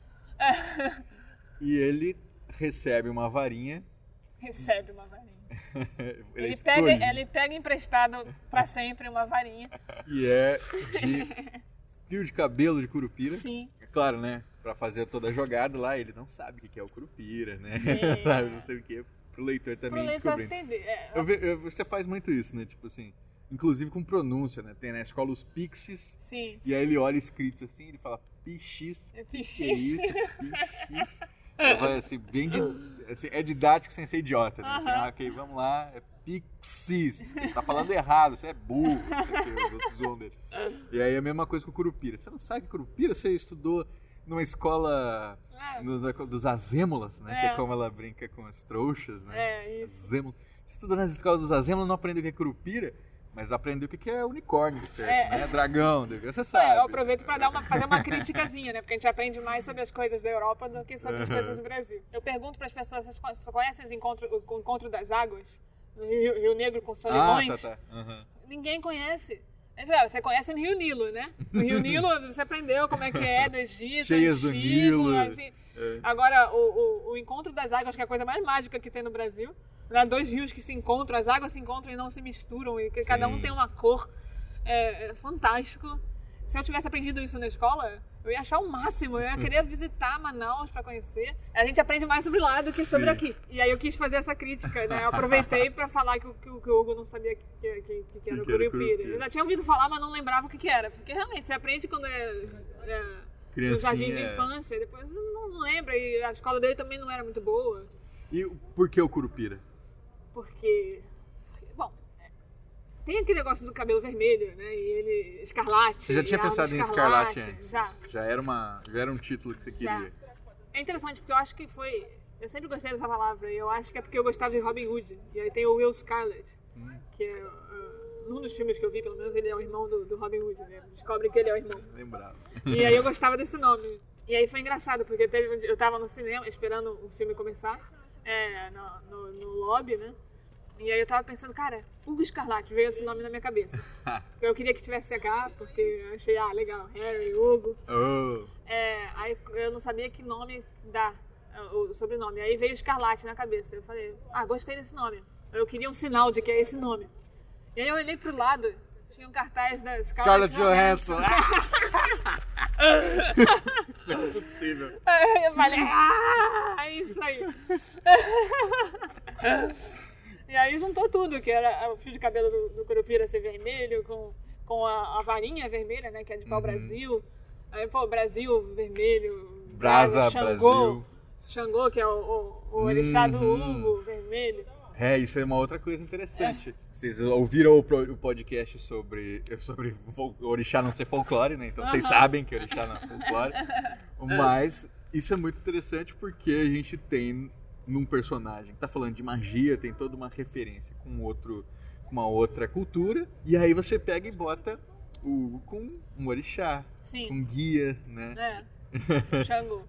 E ele recebe uma varinha. Recebe uma varinha. ele Ele escolhe, pega, ele pega emprestado pra sempre uma varinha. E é de fio de cabelo de curupira. Sim. É claro, né? pra fazer toda a jogada lá, ele não sabe o que é o Curupira, né? Sim. não sei o que, pro leitor Pro também leitor descobrir. entender. É, eu- você faz muito isso, né? Tipo assim, inclusive com pronúncia, né? Tem na escola os pixies, Sim. e aí ele olha escrito assim, ele fala pixis, É que pixis. é isso? Pixis. Então, assim, bem di- assim, é didático sem ser idiota, né? Assim, ah, ok, vamos lá, é pixies. Você tá falando errado, você é burro. os outros zoam dele. E aí é a mesma coisa com o Curupira. Você não sabe que Curupira você estudou numa escola É. nos- dos azêmulas, né? Que é É. como ela brinca com as trouxas, né? É, isso. Azêmulo. Você estudou nas escolas dos azêmulos, não aprendeu o que é curupira, mas aprendeu o que é unicórnio, certo? É. Né? Dragão, você É, sabe. eu aproveito para dar uma, fazer uma criticazinha, né? Porque a gente aprende mais sobre as coisas da Europa do que sobre as Uhum. coisas do Brasil. Eu pergunto para as pessoas, vocês conhe- vocês conhecem os encontro, o encontro das águas? No Rio, Rio Negro com Ah, Solimões? tá, tá. Aham. Ninguém conhece. Velho, Você conhece o Rio Nilo, né? O Rio Nilo, você aprendeu como é que é do Egito, Cheias do Nilo. assim. É. Agora, o, o, o encontro das águas, que é a coisa mais mágica que tem no Brasil. Né? Dois rios que se encontram, as águas se encontram e não se misturam, e que cada um Sim. tem uma cor. É, é fantástico. Se eu tivesse aprendido isso na escola, eu ia achar o máximo. Eu ia querer visitar Manaus para conhecer. A gente aprende mais sobre lá do que sobre Sim. aqui. E aí eu quis fazer essa crítica, né? Eu aproveitei para falar que, o- que, que o Hugo não sabia que, que, que, que era o Curupira. Eu já tinha ouvido falar, mas não lembrava o que, que era. Porque realmente, você aprende quando é, é no jardim de infância, depois não, não lembra. E a escola dele também não era muito boa. E por que o curupira? Porque. Bom, tem aquele negócio do cabelo vermelho, né? E ele. Escarlate. Você já tinha pensado em Escarlate antes? Já. Já era, uma, já era um título que você Já. queria. É interessante porque eu acho que foi. Eu sempre gostei dessa palavra e eu acho que é porque eu gostava de Robin Hood. E aí tem o Will Scarlet, Hum. que é. uh, num dos filmes que eu vi, pelo menos, ele é o irmão do, do Robin Hood, né? Descobre que ele é o irmão. Lembrava. E aí eu gostava desse nome. E aí foi engraçado, porque teve, um eu tava no cinema esperando o filme começar, é, no, no, no lobby, né? E aí eu tava pensando, cara, Hugo Escarlate, veio esse nome na minha cabeça. Eu queria que tivesse H, porque eu achei, ah, legal, Harry, Hugo. Oh, É, aí eu não sabia que nome dar, o sobrenome. Aí veio Escarlate na cabeça. Eu falei, ah, gostei desse nome. Eu queria um sinal de que é esse nome. E aí eu olhei pro lado, tinha um cartaz da Scarlett, Scarlett Johansson. Não é possível. Eu falei, ah, é isso aí. e aí juntou tudo, que era o fio de cabelo do, do Curupira ser vermelho, com, com a, a varinha vermelha, né, que é de Uhum. pau Brasil. Aí, pô, Brasil vermelho. Brasa, Xangô. Brasil. Xangô, que é o, o, o orixá do Uhum. Hugo, vermelho. É, isso é uma outra coisa interessante. Vocês ouviram o, podcast sobre, sobre orixá não ser folclore, né? Então vocês Aham. sabem que orixá não é folclore. Mas isso é muito interessante porque a gente tem num personagem que tá falando de magia, tem toda uma referência com outro com uma outra cultura, e aí você pega e bota o com um orixá, Sim. com guia, né? É. Xangô.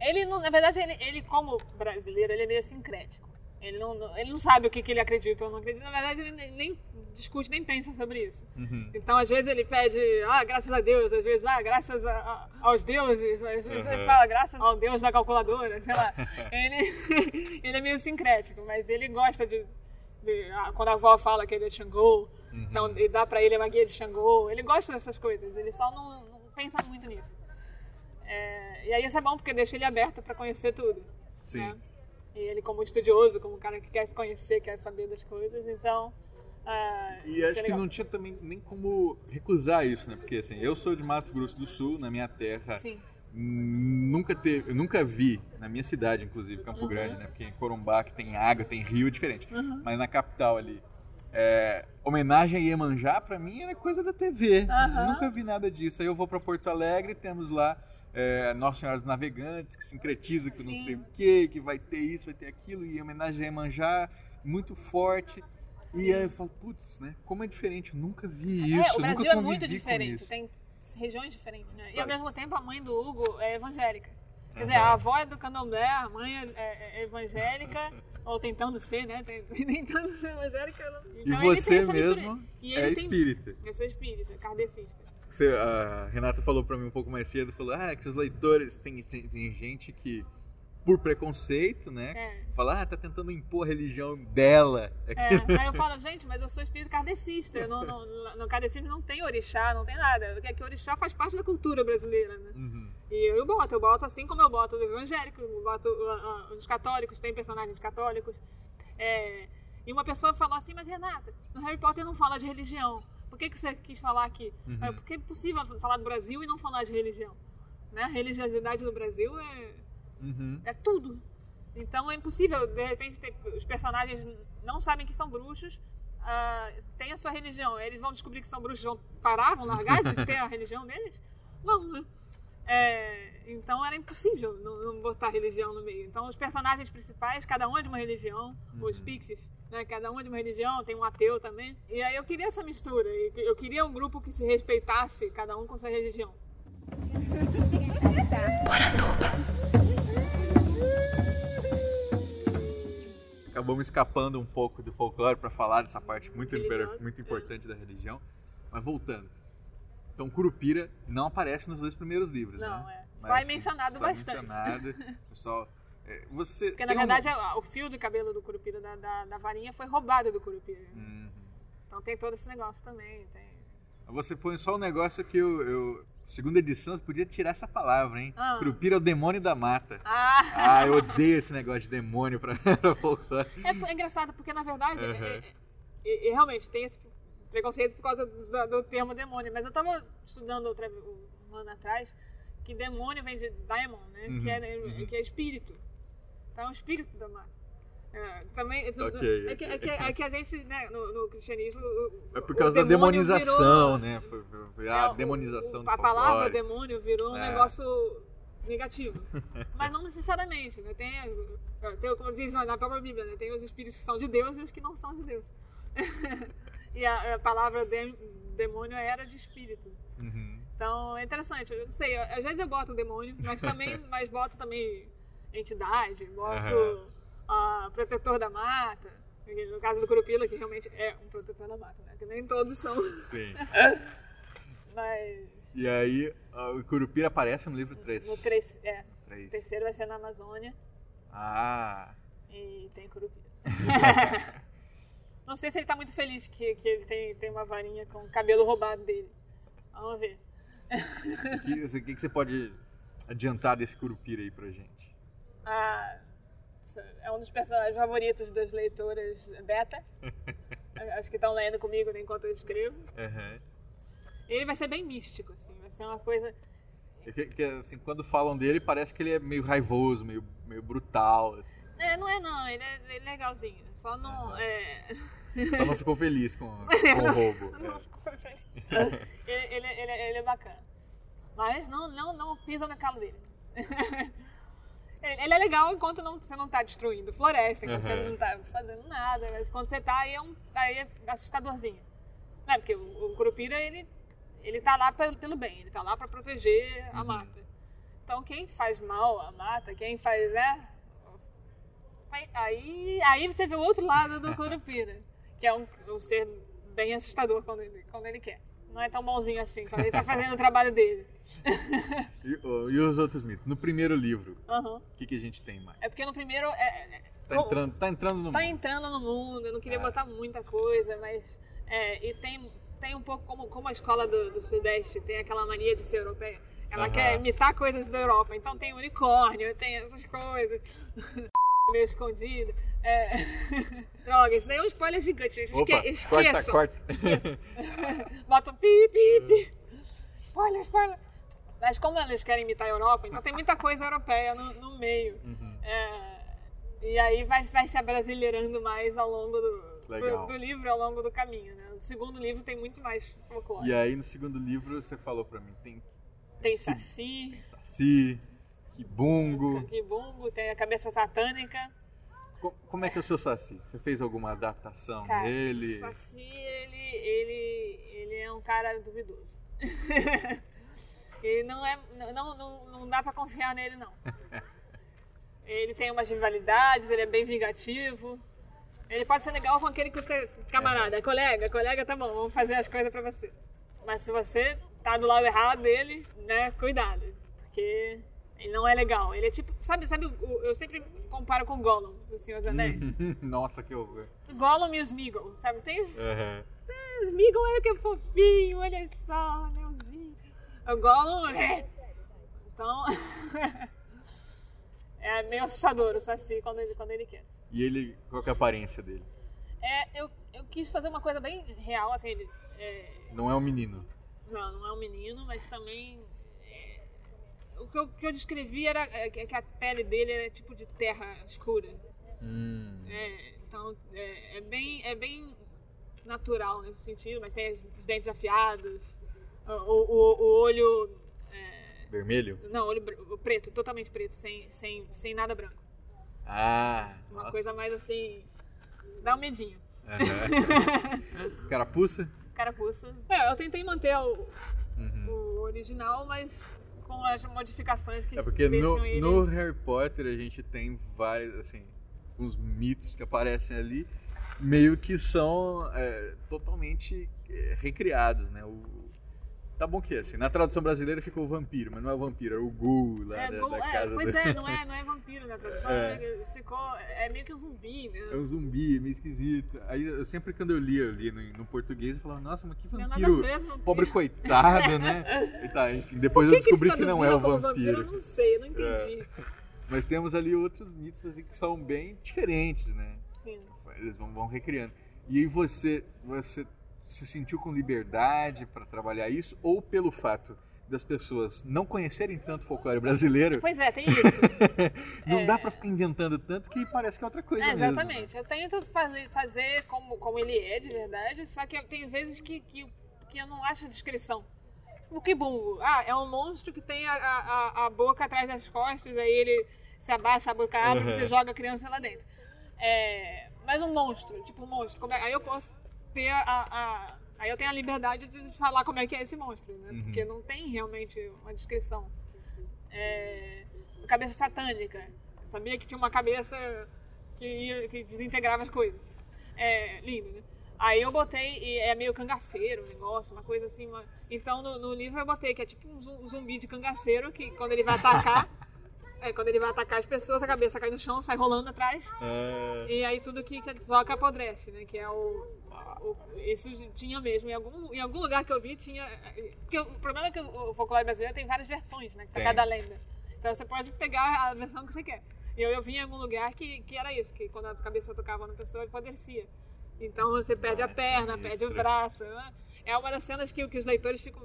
Ele, na verdade, ele, ele, como brasileiro, ele é meio sincrético. Ele não, ele não sabe o que, que ele acredita ou não acredita. Na verdade, ele nem, nem discute, nem pensa sobre isso. Uhum. Então, às vezes, ele pede, ah, graças a Deus. Às vezes, ah, graças a- a- aos deuses. Às vezes, ele Uhum. fala, graças ao Deus da calculadora, sei lá. Ele, ele é meio sincrético, mas ele gosta de... de- ah, quando a avó fala que ele é Xangô, Uhum. então ele dá pra ele uma guia de Xangô. Ele gosta dessas coisas, ele só não, não pensa muito nisso. É, e aí isso é bom porque deixa ele aberto para conhecer tudo. Sim. né? E ele como estudioso, como um cara que quer conhecer, quer saber das coisas, então... ah, E isso acho é que não tinha também nem como recusar isso, né? Porque assim, eu sou de Mato Grosso do Sul, na minha terra. Sim. Nunca teve, nunca vi, na minha cidade, inclusive, Campo Uhum. Grande, né? Porque em Corumbá, que tem água, tem rio, é diferente. Mas na capital ali. é, homenagem a Iemanjá, pra mim, era coisa da TV. Aham. Nunca vi nada disso. Aí eu vou pra Porto Alegre, temos lá é, Nossa Senhora dos Navegantes, que sincretiza não Sim. sei o quê, que vai ter isso, vai ter aquilo, e homenagem a Iemanjá, muito forte. E aí eu falo, putz, né? Como é diferente, eu nunca vi isso, É, o Brasil é muito diferente, tem regiões diferentes, né? E ao mesmo tempo a mãe do Hugo é evangélica. Quer dizer, a avó é do candomblé, a mãe é, é- é evangélica, ou tentando ser, né? Tentando ser evangélica. ela- E Então, você mesmo é espírita. Eu sou espírita, kardecista. Você, a Renata falou pra mim um pouco mais cedo, falou, ah, que os leitores, tem, tem, tem gente que, por preconceito, né, É. fala, ah, tá tentando impor a religião dela. É, aí eu falo, gente, mas eu sou espírito kardecista. Eu não, não- no kardecismo não tem orixá, não tem nada. Porque aqui orixá faz parte da cultura brasileira, né? Uhum. E eu boto, eu boto assim como eu boto do evangélico, eu boto uh, uh, os católicos, tem personagens católicos. É, e uma pessoa falou assim, mas Renata, no Harry Potter não fala de religião. Por que, que você quis falar aqui? Uhum. Porque é possível falar do Brasil e não falar de religião. Né? A religiosidade no Brasil é, Uhum. é tudo. Então é impossível, de repente, ter- os personagens não sabem que são bruxos, ah, têm a sua religião. Eles vão descobrir que são bruxos, vão parar, vão largar de ter a religião deles? Vão, né? É, então era impossível não, não botar religião no meio. Então os personagens principais, cada um é de uma religião, os pixies, né, cada um é de uma religião, tem um ateu também. E aí eu queria essa mistura, eu queria um grupo que se respeitasse, cada um com sua religião. Acabamos escapando um pouco do folclore para falar dessa parte muito, muito importante da religião. Mas voltando. Então, Curupira não aparece nos dois primeiros livros, Não, né? é. Mas, Só é assim, mencionado só é bastante. mencionado. Pessoal, é, você. Porque na verdade o fio do cabelo do Curupira da, da, da varinha foi roubado do Curupira. Uhum. Então tem todo esse negócio também. Tem... Você põe só um negócio que eu. eu segunda edição, você podia tirar essa palavra, hein? Ah. Curupira é o demônio da mata. Ah! Ah, eu odeio esse negócio de demônio pra, pra folclore. É, é engraçado porque na verdade Uhum. é- realmente tem esse preconceito por causa do, do termo demônio. Mas eu tava estudando outra, um ano atrás que demônio vem de daemon, né? Uhum, Que, é, uhum. que é espírito. Então é o espírito da mata. É, também, no- no- Ok, é, que, é, que, é que a gente, né, no, no cristianismo. o- É por o causa da demonização, virou- né? Foi, foi- foi É, a o- demonização o- do A palavra folclore. demônio virou um É. negócio negativo. Mas não necessariamente. Né? Tem, tem, como diz na na própria Bíblia, né? tem os espíritos que são de Deus e os que não são de Deus. e a, a palavra dem- demônio era de espírito. Uhum. Então é interessante. Eu não sei, às vezes eu boto demônio, mas também mas boto também entidade, boto Aham. ah, protetor da mata. No caso do Curupila, que realmente é um protetor da mata, né? Que nem todos são. Sim. Mas E aí, o Curupira aparece no livro 3. no três, é, Três. o terceiro vai ser na Amazônia Ah. e tem Curupira. Não sei se ele tá muito feliz que, que ele tem, tem uma varinha com o cabelo roubado dele. Vamos ver. O que, o que que você pode adiantar desse Curupira aí pra gente? Ah, é um dos personagens favoritos das leitoras beta. Acho que estão lendo comigo enquanto eu escrevo. Aham. Ele vai ser bem místico, assim. Vai ser uma coisa. É que, que, assim, quando falam dele, parece que ele é meio raivoso, meio, meio brutal. assim. É, não é não, ele é, é legalzinho. Só não. É... Só não ficou feliz com, com o roubo. Não É. ficou feliz. ele, ele, ele, ele é bacana. Mas não, não, não pisa na cala dele. ele é legal enquanto não, você não tá destruindo floresta, enquanto você Aham. não tá fazendo nada. Mas quando você tá, aí é, um, aí é assustadorzinho. Não é? Porque o, o Curupira, ele, ele tá lá pelo, pelo bem, ele tá lá pra proteger a Uhum. mata. Então quem faz mal à mata, quem faz, né? Aí- Aí, aí você vê o outro lado do Curupira, que é um, um ser bem assustador quando ele, quando ele quer. Não é tão bonzinho assim, quando ele tá fazendo o trabalho dele. E, oh, e os outros mitos? No primeiro livro, o que, que a gente tem mais? É porque no primeiro. É, é- Tá entrando, tá entrando no tá mundo. entrando no mundo, eu não queria É. botar muita coisa, mas. É, e tem, tem um pouco como, como a escola do, do Sudeste tem aquela mania de ser europeia. Ela Aham. quer imitar coisas da Europa. Então tem unicórnio, tem essas coisas. meio escondido. É... Droga, isso daí é um spoiler gigante. gente. Opa, Esque corta, esqueçam. corta. Bota um pi, pi, pi. Spoiler, spoiler. Mas como eles querem imitar a Europa, então tem muita coisa europeia no, no meio. Uhum. É, e aí vai, vai se abrasileirando mais ao longo do, do, do livro, ao longo do caminho. Né? No segundo livro tem muito mais folclore. E aí, no segundo livro, você falou pra mim, tem, Tem Saci, tem Saci, Kibungo. Kibumbo, tem a cabeça satânica. Co- Como é que é o seu Saci? Você fez alguma adaptação Cara, dele? o Saci, ele, ele, ele é um cara duvidoso. ele não é. Não, não, não dá pra confiar nele, não. Ele tem umas rivalidades, ele é bem vingativo. Ele pode ser legal com aquele que você. Camarada, colega, colega, tá bom, vamos fazer as coisas pra você. Mas se você tá do lado errado dele, né, cuidado. Porque ele não é legal. Ele é tipo. Sabe, sabe, eu sempre comparo com o Gollum, do Senhor dos Anéis. Nossa, que horror. Gollum e os Smeagol, sabe? Tem. Aham. Ah, Smeagol é que é fofinho, olha só, anelzinho. O Gollum é. Então. é meio assustador o Saci quando ele, quando ele quer. E ele, qual que é a aparência dele? É, eu, eu quis fazer uma coisa bem real, assim, ele. é, Não é um menino. não, não é um menino, mas também. É, o que eu, que eu descrevi era é, que que a pele dele era tipo de terra escura. Hum. É, então é, é bem, é bem natural nesse sentido, mas tem os dentes afiados, o, o, o olho. é, Vermelho? Não, olho preto, totalmente preto, sem, sem, sem nada branco. Ah. Uma nossa. coisa mais assim. dá um medinho. Aham. Carapuça? Carapuça. É, eu tentei manter o, Uhum. o original, mas com as modificações que É porque no, ele. no Harry Potter a gente tem vários, assim, uns mitos que aparecem ali, meio que são é, totalmente é, recriados, né? O, tá bom que assim, na tradução brasileira ficou o vampiro, mas não é o vampiro, é o ghoul lá É, da, é, casa pois do- é, não é, não é vampiro na tradução. É. é, Ficou. É meio que um zumbi, né? É um zumbi, meio esquisito. Aí eu sempre quando eu lia, eu lia no, no português, eu falava, nossa, mas que Não é nada vampiro, ver, vampiro. pobre coitado, né? E tá, enfim, depois eu descobri que que, eles não é o como vampiro. Eu não sei, eu não entendi. Mas temos ali outros mitos assim, que são bem diferentes, né? Sim. Eles vão, vão recriando. E aí você, você se sentiu com liberdade para trabalhar isso ou pelo fato das pessoas não conhecerem tanto o folclore brasileiro, Pois é, tem isso. não dá para ficar inventando tanto que parece que é outra coisa É, mesmo. exatamente. Eu tento fazer, fazer como, como ele é, de verdade, só que tem vezes que, que, que eu não acho a descrição. O Kibungo. Ah, é um monstro que tem a, a, a- boca atrás das costas, aí ele se abaixa, a boca abre, Uhum. você joga a criança lá dentro. É, mas um monstro, tipo um monstro. é- aí eu posso ter a, a- Aí eu tenho a liberdade de falar como é que é esse monstro, né? Porque não tem realmente uma descrição. É, cabeça satânica. Eu sabia que tinha uma cabeça que, ia- que desintegrava as coisas. É lindo, né? Aí eu botei, e é meio cangaceiro o negócio, uma coisa assim. uma- Então no, no livro eu botei que é tipo um zumbi de cangaceiro que quando ele vai atacar, é, quando ele vai atacar as pessoas, a cabeça cai no chão, sai rolando atrás. É, E aí tudo que, que toca apodrece, né? Que é o, o- Isso tinha mesmo. Em algum, em algum lugar que eu vi tinha. Porque o problema é que o, folclore brasileiro tem várias versões, né? Pra Tem. cada lenda. Então você pode pegar a versão que você quer. E eu, eu vi em algum lugar que, que era isso, que quando a cabeça tocava na pessoa, apodrecia. Então você perde a perna, perde o braço. né? É uma das cenas que, que os leitores ficam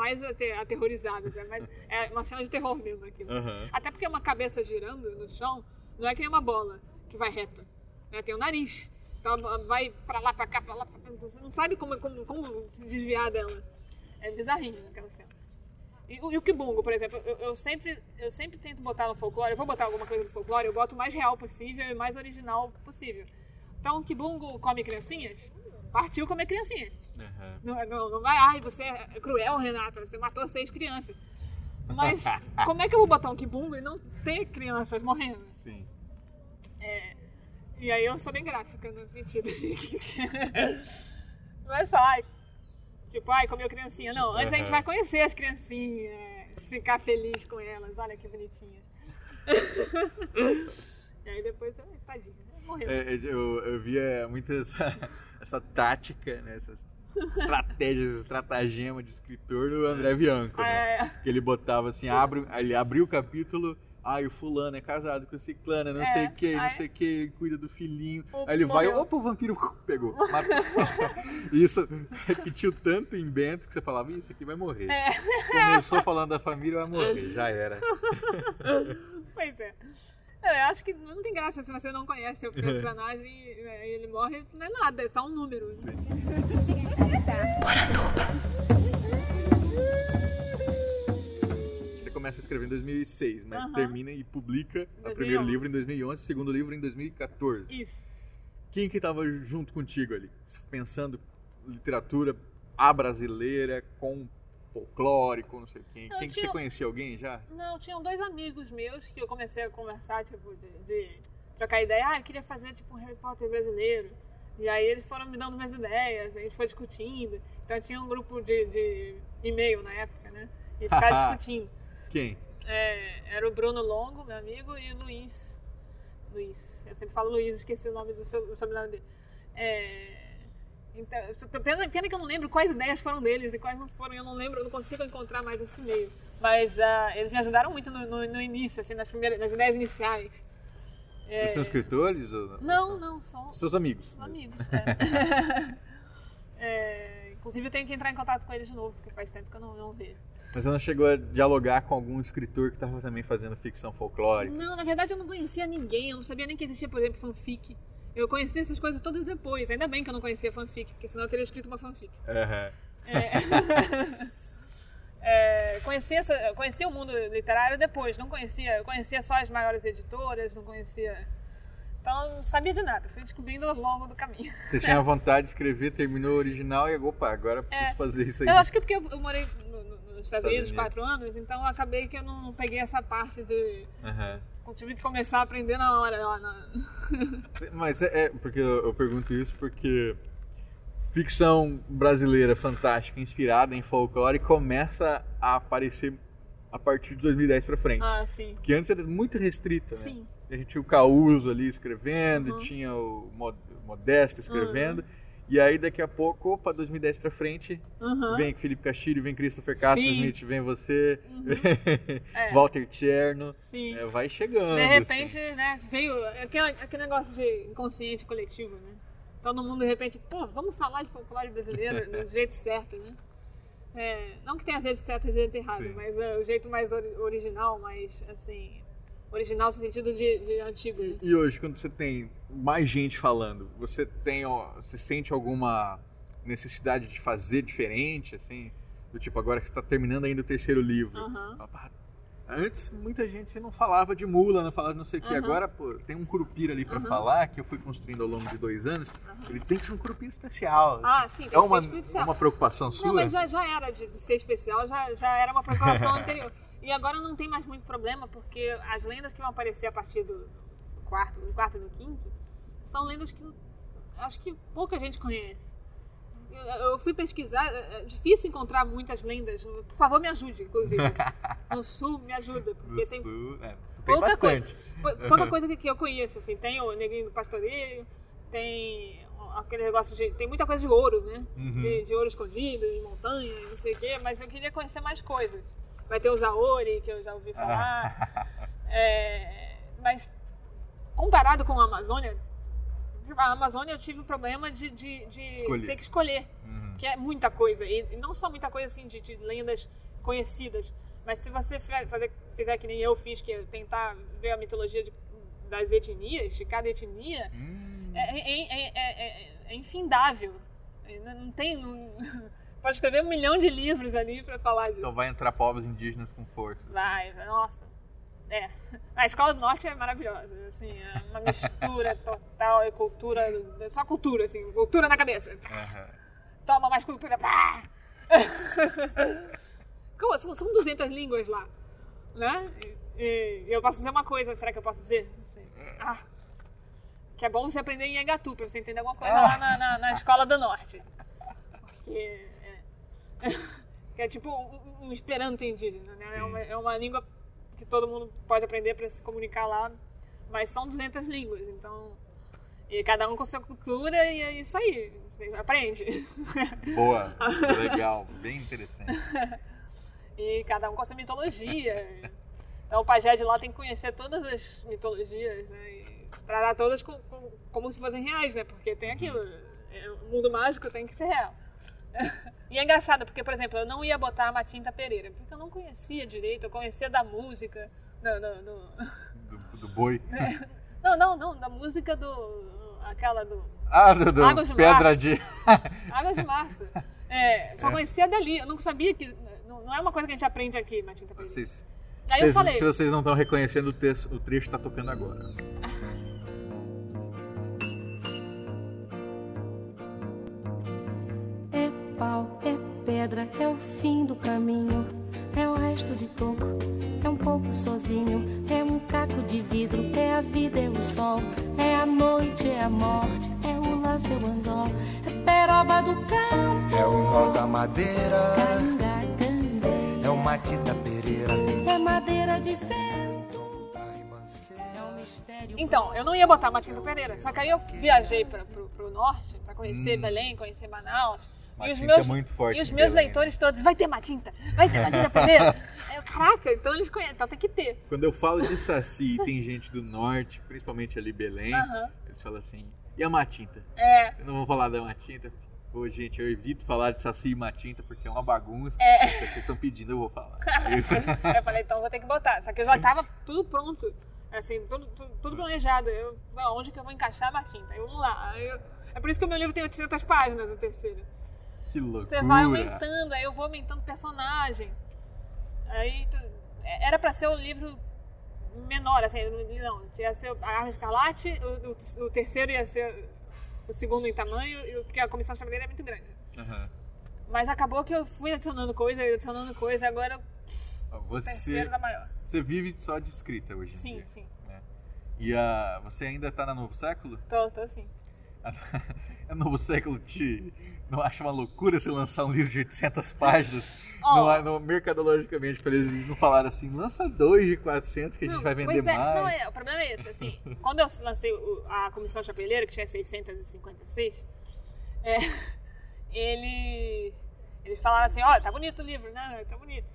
mais ate- aterrorizados. É, mais, é uma cena de terror mesmo aquilo. Aham. Até porque uma cabeça girando no chão não é que nem uma bola que vai reta. né? Tem o nariz. Então vai pra lá, pra cá, pra lá, pra cá. Então, Você não sabe como, como, como se desviar dela. É bizarrinho aquela cena. E, o- e o kibungo, por exemplo, eu, eu sempre, eu sempre tento botar no folclore, eu vou botar alguma coisa no folclore, eu boto o mais real possível e o mais original possível. Então o kibungo come criancinhas, partiu comer criancinha. Aham. Não, não, não vai, ai, você é cruel, Renata, você matou seis crianças. Mas como é que eu vou botar um kibungo e não ter crianças morrendo? Sim. É, e aí eu sou bem gráfica no sentido não é só, ai, tipo, ai, comeu criancinha. Não, antes a gente vai conhecer as criancinhas, ficar feliz com elas, olha que bonitinhas. e aí depois, tadinha, morreu. É, é, eu, eu via muito essa, essa tática, né, essas estratégias, estratagema de escritor do André Bianco, né? É. Que ele botava assim, abre, ele abriu o capítulo, ai, o fulano é casado com ciclana, não É, sei o que, não sei o que, cuida do filhinho. Ups, aí ele vai, morreu. opa, o vampiro pegou, matou. Isso repetiu tanto em Bento que você falava, "Ih, isso aqui vai morrer. É. Começou falando da família, vai morrer, já era. Pois é. É, Eu acho que não tem graça se você não conhece o personagem e ele morre, não é nada, é só um número. Você começa a escrever em 2006, mas Aham. termina e publica o 2011. primeiro livro em 2011, o segundo livro em 2014. Isso. Quem que estava junto contigo ali? Pensando literatura a brasileira com folclore, com não sei quem. Não, quem que tinha- você conhecia alguém já? Não, tinham dois amigos meus que eu comecei a conversar, tipo, de, de trocar ideia. Ah, eu queria fazer, tipo, um Harry Potter brasileiro. E aí eles foram me dando umas ideias, a gente foi discutindo. Então tinha um grupo de, de e-mail na época, né? E eles ficaram discutindo. Quem? É, era o Bruno Longo, meu amigo, e o Luiz. Luiz. Eu sempre falo Luiz, esqueci o nome do so- o sobrenome dele. É, Então, pena, pena que eu não lembro quais ideias foram deles e quais não foram, eu não lembro, eu não consigo encontrar mais esse meio. Mas uh, eles me ajudaram muito no, no, no, início, assim, nas primeiras, nas ideias iniciais. É... São escritores? Ou... Não, não, são... Seus amigos. São amigos, é. é. Inclusive eu tenho que entrar em contato com eles de novo, porque faz tempo que eu não, não vejo. Mas você não chegou a dialogar com algum escritor que estava também fazendo ficção folclórica? Não, na verdade eu não conhecia ninguém, eu não sabia nem que existia, por exemplo, fanfic. Eu conheci essas coisas todas depois. Ainda bem que eu não conhecia fanfic, porque senão eu teria escrito uma fanfic. Uhum. É... é, conheci, essa, conheci o mundo literário depois. Não conhecia, eu conhecia só as maiores editoras, não conhecia. Então não sabia de nada. Fui descobrindo ao longo do caminho. Você tinha vontade de escrever, terminou o original e opa, agora preciso é, fazer isso aí. Eu acho que é porque eu, morei no, no, nos Estados Unidos quatro anos, então acabei que eu não peguei essa parte de. Uhum. Eu tive que começar a aprender na hora lá. Na... Mas é, é porque eu, eu, pergunto isso porque ficção brasileira fantástica, inspirada em folclore, começa a aparecer a partir de 2010 para frente. Ah, sim. Que antes era muito restrito, né? Sim. A gente tinha o Causo ali escrevendo, Uhum. tinha o Modesto escrevendo. E aí daqui a pouco, opa, 2010 pra frente, Uhum. vem Felipe Castilho, vem Christopher Castro-Smith, vem você, É. Walter Cherno, Sim. é, vai chegando. De repente, assim. né, veio aquele, aquele negócio de inconsciente coletivo, né? Todo mundo, de repente, pô, vamos falar de folclore brasileiro do jeito certo, né? É, não que tenha jeito certo e jeito errado, Sim. mas é o jeito mais ori- original, mais, assim... Original no sentido de, de antigo, né? E hoje, quando você tem mais gente falando, você tem, ó, você sente alguma necessidade de fazer diferente, assim? Do tipo, agora que você está terminando ainda o terceiro livro. "Pá, Antes, muita gente não falava de mula, não falava de não sei o que. Aham. Agora, pô, tem um curupira ali pra Aham. falar, que eu fui construindo ao longo de dois anos. Ele tem que ser um curupira especial. Ah, assim. sim, tem É que uma, especial. é uma preocupação sua? Não, mas já, já era de ser especial, já, já era uma preocupação anterior. E agora não tem mais muito problema, porque as lendas que vão aparecer a partir do, quarto, do quarto e do quinto, são lendas que acho que pouca gente conhece. Eu, eu fui pesquisar, é é difícil encontrar muitas lendas. Por favor, me ajude, inclusive. No sul, me ajuda, porque No tem sul, é, sul tem pouca bastante. Coisa, pou- pouca coisa que, que eu conheço, assim. Tem o Negrinho do Pastoreio, tem aquele negócio de... Tem muita coisa de ouro, né? Uhum. De, de ouro escondido, de montanha, não sei o quê. Mas eu queria conhecer mais coisas. Vai ter o Zaori, que eu já ouvi falar. É, mas comparado com a Amazônia... A Amazônia eu tive o problema de, de, de ter que escolher. Uhum. Que é muita coisa. E e não só muita coisa assim de, de lendas conhecidas. Mas se você fazer, fizer que nem eu fiz, que é tentar ver a mitologia de- das etnias, de cada etnia, Hum, é, é, é, é- é- é infindável. É, Não não tem. não- pode escrever um milhão de livros ali pra falar disso. Então vai entrar povos indígenas com força. Vai, nossa. É. A Escola do Norte é maravilhosa. Assim, é uma mistura total e cultura. Só cultura, assim, cultura na cabeça. Aham. Toma mais cultura. Pá! Como, são, são 200 línguas lá. Né? E, e eu posso dizer uma coisa, será que eu posso dizer? Assim, ah, que é bom você aprender em Engatu, pra você entender alguma coisa lá na, na, na Escola do Norte. Porque é, que é tipo um, um esperanto indígena, né? É uma, é uma língua que todo mundo pode aprender para se comunicar lá, mas são 200 línguas, então... E cada um com sua cultura e é isso aí, aprende. Boa, legal, bem interessante. E cada um com a sua mitologia. Então o pajé de lá tem que conhecer todas as mitologias, né? E tratar todas com- com- como se fossem reais, né? Porque tem aquilo. é, o mundo mágico tem que ser real. E é engraçado, porque, por exemplo, eu não ia botar a Matinta Pereira, porque eu não conhecia direito, eu conhecia da música, do, do- do- Do, do boi. Não, não, não, da música do. aquela do. Ah, do, do Águas de Pedra Março. de. Águas de Março. É, só conhecia dali, eu não sabia que. Não, não é uma coisa que a gente aprende aqui, Matinta Pereira. Vocês, Aí eu vocês- falei. se vocês não estão reconhecendo o, texto, o trecho está tocando agora. pau, é pedra, é o fim do caminho. É o resto de toco, é um pouco sozinho. É um caco de vidro, é a vida, é o sol. É a noite, é a morte, é o laço, é o anzol. É peroba do campo, É o nó da madeira, canga, candê. é o Matita Pereira. É madeira de vento, é um mistério. Então, eu não ia botar Matinta Pereira, só que aí eu viajei para pro, pro norte para conhecer Belém, conhecer Manaus. E os meus, é muito forte e os meus Belém, leitores todos, vai ter Matinta, vai ter Matinta eu, caraca, então eles conhecem, então tem que ter. Quando eu falo de Saci e tem gente do norte, principalmente ali Belém, eles falam assim, e a Matinta? É, Eu não vou falar da Matinta. Pô, gente, eu evito falar de Saci e Matinta porque é uma bagunça. É. Vocês estão pedindo, eu vou falar. eu falei, então vou ter que botar. Só que eu já tava tudo pronto, assim, tudo, tudo, tudo planejado. Eu, "Bom, onde que eu vou encaixar a Matinta? Aí vamos lá. Eu- é por isso que o meu livro tem 800 páginas, o terceiro. Que loucura. Você vai aumentando, aí eu vou aumentando personagem. Aí tu- é- era pra ser um livro menor, assim, não, ia ser a Arma Escarlate, o, o- o terceiro ia ser o segundo em tamanho, o- porque a comissão chamadeira é muito grande. Aham. Mas acabou que eu fui adicionando coisa, adicionando coisa, agora Ó, o Você, terceiro da maior. você vive só de escrita hoje em Sim, dia. sim. né? E a, você ainda tá na Novo Século? Tô, tô sim. A Novo Século te não acha uma loucura você lançar um livro de 800 páginas? Ó. Não, há- não, mercadologicamente, para eles, eles não falaram assim, lança dois de 400 que a gente vai vender pois é, mais. Não, é, o problema é esse, assim, quando eu lancei a Comissão Chapeleira, que tinha 656, é, ele, eles falaram assim, olha, tá bonito o livro, né? Tá bonito.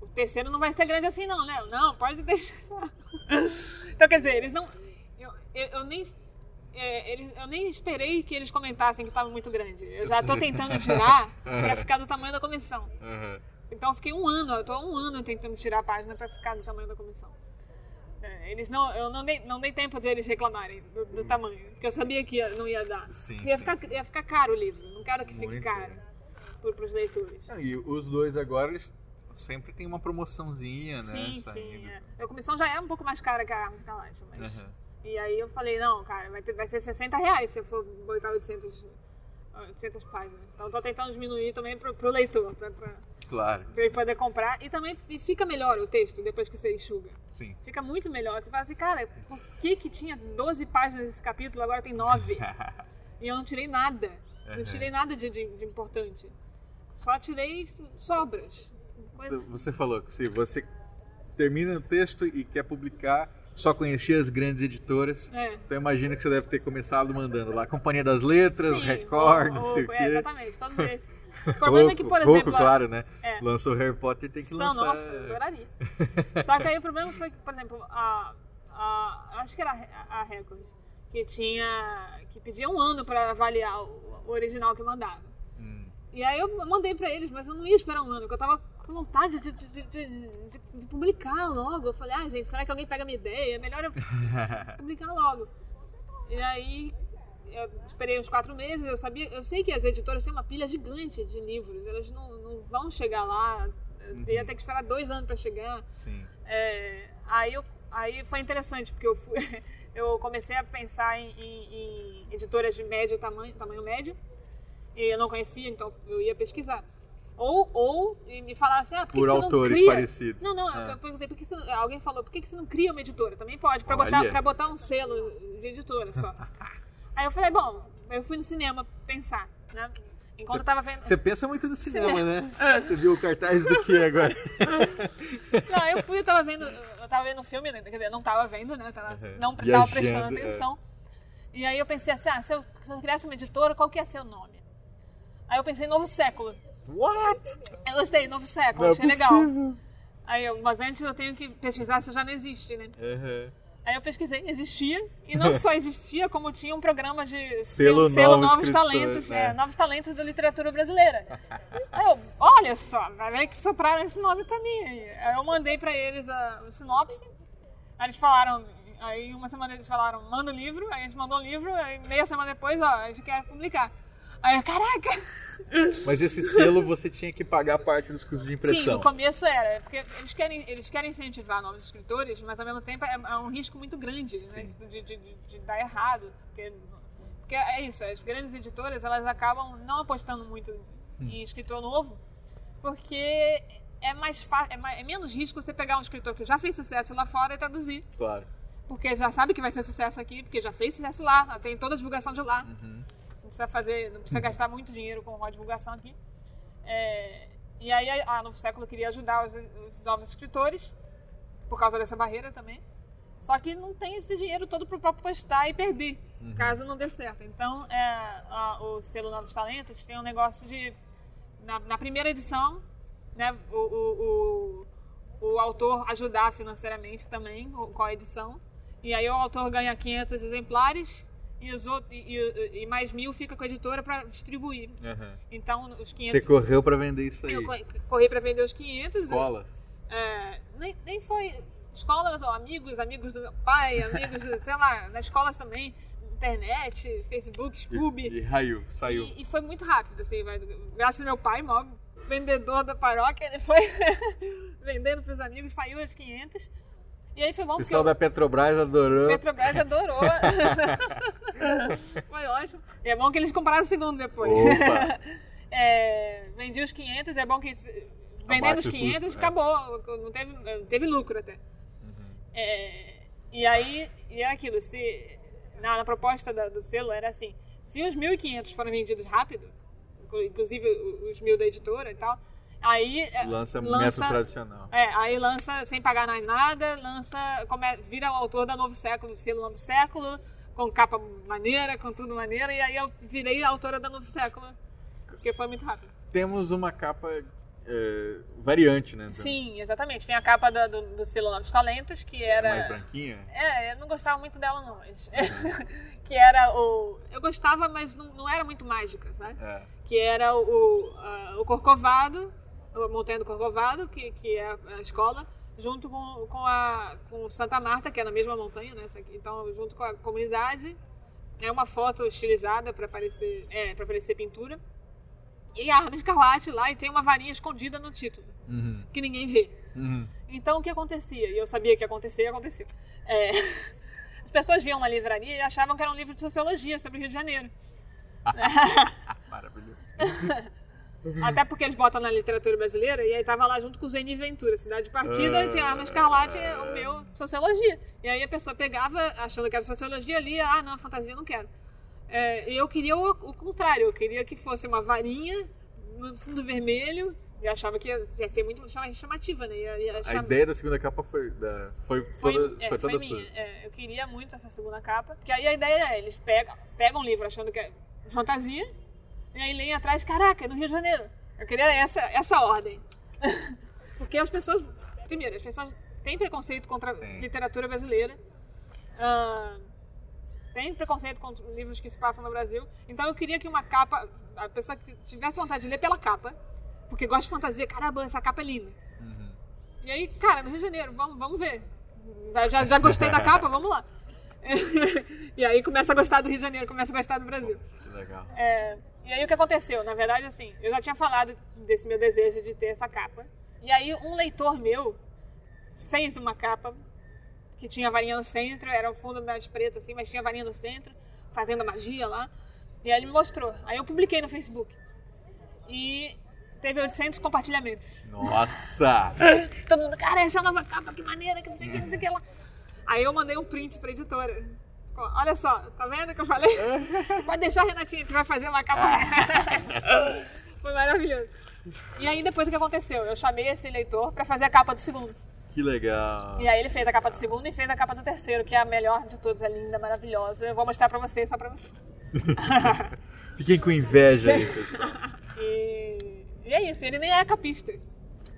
O terceiro não vai ser grande assim não, né? Não, pode deixar. então, quer dizer, eles não... Eu, eu, eu nem... é, eles- eu nem esperei que eles comentassem que estava muito grande. Eu já tô tentando tirar pra ficar do tamanho da comissão. Aham. Então eu fiquei um ano, eu tô há um ano tentando tirar a página pra ficar do tamanho da comissão. É, eles não, eu não dei, não dei tempo deles reclamarem do, do tamanho, porque eu sabia que ia- não ia dar. Sim, ia, ficar, ia ficar caro o livro, não quero que fique Muito. caro pro, pros leitores. Não, E os dois agora, eles sempre tem uma promoçãozinha, né? sim, saindo. sim. É. A comissão já é um pouco mais cara que a Arma mas. Aham. E aí eu falei, não, cara, vai, ter, vai ser 60 reais se eu for botar 800, 800 páginas. Então eu tô tentando diminuir também pro, pro leitor, pra, Claro, pra ele poder comprar. E também e fica melhor o texto depois que você enxuga. sim. Fica muito melhor. Você fala assim, cara, por que que tinha 12 páginas desse capítulo, agora tem 9? e eu não tirei nada. Não tirei nada de, de- de importante. Só tirei sobras. Coisas... Você falou que se você termina o texto e quer publicar, só conhecia as grandes editoras. É. Então imagina que você deve ter começado mandando lá Companhia das Letras, Sim, Record, não sei o é, quê. exatamente, todos esses. O problema é que, por exemplo... claro, né? É. Lançou Harry Potter, tem que São, lançar. Nossa, eu adoraria. Só que aí o problema foi que, por exemplo, a, a, acho que era a a Record, que tinha. que pedia um ano para avaliar o, o original que mandava. Hum. E aí eu mandei para eles, mas eu não ia esperar um ano, porque eu tava com vontade de, de, de, de- publicar logo. Eu falei, ah, gente, será que alguém pega a minha ideia? É melhor eu publicar logo. E aí eu esperei uns quatro meses, eu sabia, eu sei que as editoras têm uma pilha gigante de livros, elas não, não vão chegar lá, eu ia ter que esperar dois anos para chegar. Sim. É, aí, eu, aí foi interessante, porque eu, fui, eu comecei a pensar em, em- em editoras de médio tamanho, tamanho médio, e eu não conhecia, então eu ia pesquisar. Ou, ou me falaram assim, ah, por Por que você autores não cria... parecidos. Não, não, Ah. eu perguntei, por que você, não- alguém falou, por que você não cria uma editora? Também pode, Olha. botar, pra botar um selo de editora só. Aí eu falei, bom, eu fui no cinema pensar, né? Enquanto eu tava vendo... Você pensa muito no cinema, né? Você viu o cartaz do que agora? Não, eu fui, eu tava vendo, eu tava vendo um filme, né? quer dizer, eu não tava vendo, né? Tava, Uhum. não tava Viajando, prestando é. atenção. E aí eu pensei assim, ah, se eu, se eu criasse uma editora, qual que ia ser o nome? Aí eu pensei Novo Século. What? Eu gostei, Novo Século, Não é achei legal. possível. Aí eu, mas antes eu tenho que pesquisar se já não existe, né? Uhum. Aí eu pesquisei, existia, e não só existia, como tinha um programa de Selo um selo Novo Novos Escritor, Talentos, né? é, Novos Talentos da Literatura Brasileira. Aí eu, olha só, vai ver que sopraram esse nome pra mim. Aí eu mandei pra eles a, o sinopse, aí eles falaram, aí uma semana eles falaram, manda o livro, aí a gente mandou o livro, aí meia semana depois, ó, a gente quer publicar. Aí eu, caraca! Mas esse selo você tinha que pagar parte dos custos de Sim, impressão. no começo era, porque eles querem, eles querem incentivar novos escritores, mas ao mesmo tempo é, é um risco muito grande né, de, de- de- de dar errado. Porque, porque é isso, as grandes editoras elas acabam não apostando muito em escritor novo, porque é mais fácil, é, mais- é menos risco você pegar um escritor que já fez sucesso lá fora e traduzir. Claro. Porque já sabe que vai ser sucesso aqui, porque já fez sucesso lá, tem toda a divulgação de lá. Não precisa fazer, não precisa gastar muito dinheiro com a divulgação aqui. É, e aí a, Novo Século queria ajudar os, os novos escritores, por causa dessa barreira também. Só que não tem esse dinheiro todo para o próprio postar e perder, caso não dê certo. Então, é, a- o selo Novos Talentos tem um negócio de. Na, na primeira edição, né, o, o, o, o autor ajudar financeiramente também com a edição. E aí o autor ganha 500 exemplares e, os outros, e, e- e mais mil fica com a editora para distribuir. Então, os 500. Você correu pra vender isso aí. Eu co- corri para vender os 500. Escola. É, nem, nem foi escola, amigos, amigos do meu pai, amigos, sei lá, nas escolas também, internet, Facebook, Scooby. E, e raiu, saiu. E, e foi muito rápido, assim, vai- graças ao meu pai, maior vendedor da paróquia, ele foi vendendo pros amigos, saiu às 500. E aí foi bom O pessoal da Petrobras adorou. Petrobras adorou. foi ótimo. E é bom que eles compraram o segundo depois. É, vendi os 500, é bom que vendendo os o 500 custo, é. acabou, não teve, teve lucro até. É, e aí, e era aquilo, se, na, na proposta da- do selo era assim, se os 1.500 forem vendidos rápido, inclu- inclusive os mil da editora e tal, aí é, Lança método tradicional. é, aí lança sem pagar nada, lança, come, vira o autor da Novo Século, do selo Novo Século, com capa maneira, com tudo maneiro, e aí eu virei a autora da Novo Século, porque foi muito rápido. Temos uma capa é, variante, né? Sim, exatamente. Tem a capa da- do, do selo Novos Talentos, que era. Mais branquinha. É, eu não gostava muito dela, não. Mas... que era o. Eu gostava, mas não, não era muito mágica, sabe? É. Que era o, o, a- o Corcovado, Montanha do Corcovado, que, que é a, escola, junto com, com, a, com Santa Marta, que é na mesma montanha, né? Então, junto com a comunidade. É uma foto estilizada para parecer, é, parecer pintura. E a arma escarlate lá, e tem uma varinha escondida no título, Uhum. que ninguém vê. Uhum. Então o que acontecia? E eu sabia que ia acontecer e aconteceu. É, As pessoas viam na livraria e achavam que era um livro de sociologia sobre o Rio de Janeiro. Maravilhoso. Até porque eles botam na literatura brasileira e aí tava lá junto com o Zeni Ventura, Cidade de Partida, e tinha Arma Escarlate, o meu, sociologia. E aí a pessoa pegava, achando que era sociologia, lia, ah não, fantasia não quero. É, e eu queria o, o contrário, eu queria que fosse uma varinha no fundo vermelho, e achava que ia, ia ser muito chama- chamativa, né? Ia, ia A ideia da segunda capa foi, da, foi, Foi, toda, é, foi toda foi minha. É, eu queria muito essa segunda capa. Porque aí a ideia é, eles pegam, pegam um livro achando que é fantasia, e aí leem atrás, caraca, é no Rio de Janeiro. Eu queria essa, essa ordem. porque as pessoas, primeiro, as pessoas têm preconceito contra Tem. literatura brasileira. Ah, tem preconceito contra livros que se passam no Brasil. Então eu queria que uma capa, a pessoa que tivesse vontade de ler pela capa, porque gosta de fantasia, caramba, essa capa é linda. E aí, cara, no Rio de Janeiro, vamos, vamos ver. Já, já gostei da capa, vamos lá. e aí começa a gostar do Rio de Janeiro, começa a gostar do Brasil. Que legal. É, e aí o que aconteceu? Na verdade, assim, eu já tinha falado desse meu desejo de ter essa capa. E aí um leitor meu fez uma capa que tinha a varinha no centro, era o fundo mais preto assim, mas tinha a varinha no centro, fazendo magia lá. E aí ele me mostrou. Aí eu publiquei no Facebook. E teve 800 compartilhamentos. Nossa! Todo mundo, cara, essa é a nova capa, que maneira, que não sei o que, não sei o que lá. Aí eu mandei um print pra editora. Olha só, tá vendo que eu falei? Pode deixar, Renatinha, a gente vai fazer uma capa. Foi maravilhoso. E aí depois o que aconteceu? Eu chamei esse leitor pra fazer a capa do segundo. Que legal. E aí ele fez a capa do segundo e fez a capa do terceiro, que é a melhor de todas, é linda, maravilhosa. Eu vou mostrar pra vocês, só pra vocês. Fiquem com inveja aí, pessoal. E, e é isso, ele nem é capista.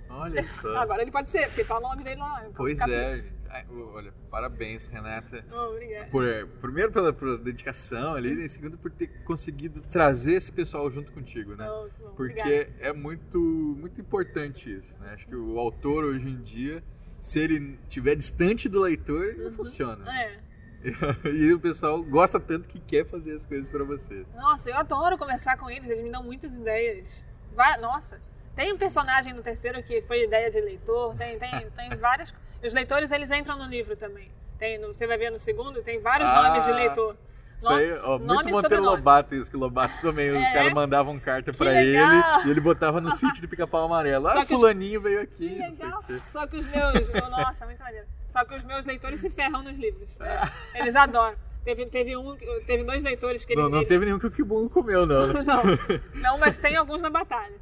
Olha só. Agora ele pode ser, porque tá o nome dele lá. Pois capista. é. Ai, Olha, parabéns, Renata. Oh, obrigada. Por, primeiro pela, pela dedicação ali, e segundo por ter conseguido trazer esse pessoal junto contigo, né? Oh, bom, Porque obrigada. é muito, muito importante isso, né? Acho que o autor hoje em dia, se ele estiver distante do leitor, ele não funciona. É. E o pessoal gosta tanto que quer fazer as coisas pra você. Nossa, eu adoro conversar com eles, eles me dão muitas ideias. Va- Nossa, tem um personagem no terceiro que foi ideia de leitor, tem, tem, tem várias. Os leitores, eles entram no livro também. Tem, você vai ver no segundo, tem vários Ah, nomes de leitor. Isso aí, ó, nome muito Monteiro. Lobato isso, que Lobato também, os É? caras mandavam carta legal. ele e ele botava no sítio do pica-pau amarelo. Ah, que os- fulaninho veio aqui, Que legal. Só que os meus. Nossa, muito maneiro. Só que os meus leitores se ferram nos livros. É, Eles adoram. Teve, teve, um, teve dois leitores que eles. Não, não eles- teve nenhum que o Kibungo comeu, não. né? Não, não, mas tem alguns na batalha.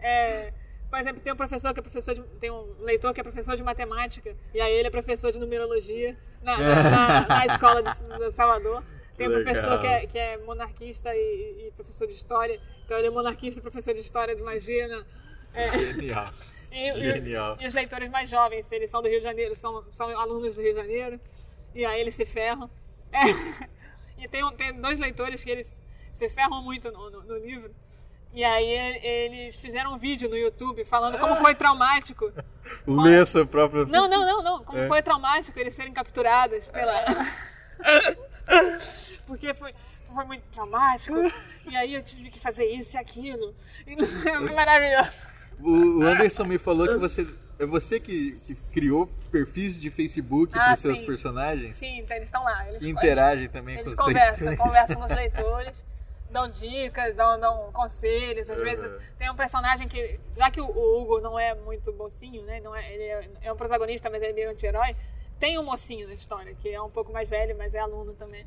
É, Por exemplo, tem um professor que é professor de, tem um leitor que é professor de matemática e aí ele é professor de numerologia na, na, na- escola de, de Salvador. Tem um professor que é, que é monarquista e, e professor de história. Então ele é monarquista e professor de história de magia. na- é, Genial. e, e- Genial. e os leitores mais jovens, se eles são do Rio de Janeiro, são, são alunos do Rio de Janeiro, e aí eles se ferram. É. E tem, tem dois leitores que eles se ferram muito no, no- no livro. E aí eles fizeram um vídeo no YouTube falando como foi traumático. Lê seu próprio. Não, não, não, não. Como É. foi traumático eles serem capturados pela. Porque foi, foi muito traumático. E aí eu tive que fazer isso e aquilo. E não- foi maravilhoso. O Anderson me falou que você. É você que, que criou perfis de Facebook Ah, para os seus sim. personagens? Sim, então eles estão lá. Eles, interagem também eles com os conversam, leitores. conversam com os leitores, dão dicas, dão, dão conselhos. Às Uhum. vezes tem um personagem que, já que o, o Hugo não é muito mocinho, né? Não é, ele é, é um protagonista, mas ele é meio anti-herói. Tem um mocinho na história, que é um pouco mais velho, mas é aluno também,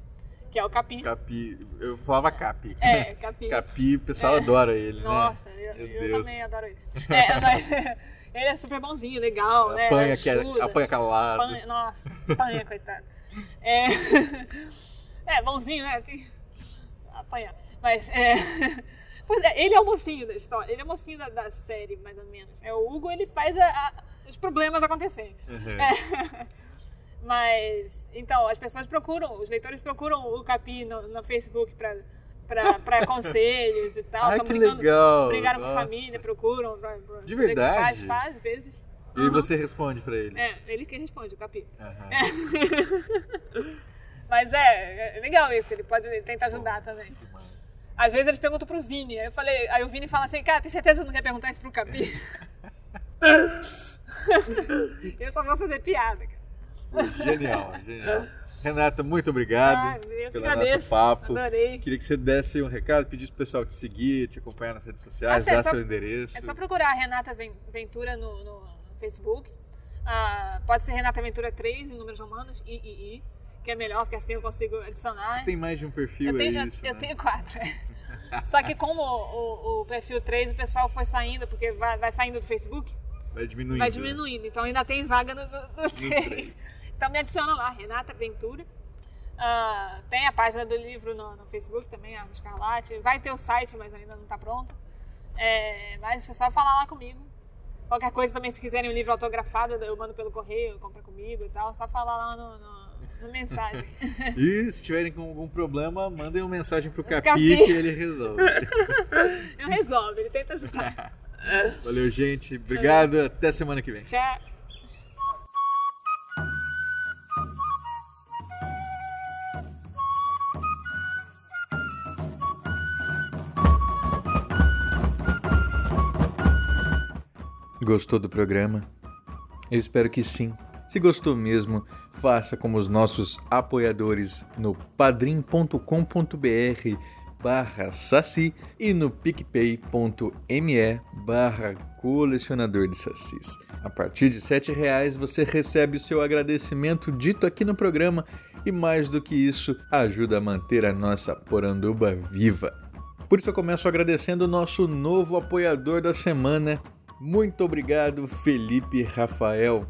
que é o Capi. Capi. Eu falava Capi. É, Capi. Capi, o pessoal adora ele, Nossa, né? eu, Meu eu Deus. também adoro ele. É, mas ele é super bonzinho, legal, né? Apanha, que, apanha calado. Apanha, nossa, apanha, coitado. É, é bonzinho, né? Tem... Apanhar. Mas é. Pois é, ele é o mocinho da história, ele é o mocinho da, da série, mais ou menos. É, o Hugo, ele faz a- a- os problemas acontecerem. Uhum. É. Mas, então, as pessoas procuram, os leitores procuram o Capi no, no Facebook pra, pra, pra conselhos e tal. Ai, Tão que brigando- legal, Brigaram com nossa. família, procuram. Pra, pra De verdade? Faz, faz, às vezes. E aí você responde pra ele. É, ele que responde, o Capi. Aham. Mas é, é legal isso, ele pode ele tenta ajudar também. Às vezes eles perguntam pro Vini, aí eu falei, aí o Vini fala assim, cara, tem certeza que não quer perguntar isso pro Capi? eu só vou fazer piada, cara. Genial, genial. Renata, muito obrigado Ah, pelo agradeço. nosso papo. Adorei. Queria que você desse um recado, pedisse pro pessoal te seguir, te acompanhar nas redes sociais, Ah, é dar só- seu endereço. É só procurar a Renata Ven- Ventura no, no Facebook. Ah, pode ser Renata Ventura 3 em números romanos, III, que é melhor, porque assim eu consigo adicionar. Tem mais de um perfil, Eu tenho, é eu- isso, eu né? tenho quatro. é. Só que como o, o- o perfil 3 o pessoal foi saindo, porque vai, vai saindo do Facebook, Vai diminuindo. vai diminuindo. Então ainda tem vaga no, no, no 3. três. Então me adiciona lá, Renata Ventura. Ah, tem a página do livro no, no Facebook também, a Escarlate. Vai ter o site, mas ainda não está pronto. É, mas é só falar lá comigo. Qualquer coisa também, se quiserem um livro autografado, eu mando pelo correio, compra comigo e tal. Só falar lá no, no, mensagem. E se tiverem com algum problema, mandem uma mensagem pro Capi, Capi. que ele resolve. eu resolvo, ele tenta ajudar. Valeu, gente. Obrigado. Até semana que vem. Tchau. Gostou do programa? Eu espero que sim. Se gostou mesmo, faça como os nossos apoiadores no padrim.com.br barra saci e no picpay.me barra colecionador de sacis. A partir de R$ reais você recebe o seu agradecimento dito aqui no programa e mais do que isso, ajuda a manter a nossa poranduba viva. Por isso eu começo agradecendo o nosso novo apoiador da semana. Muito obrigado, Felipe Rafael.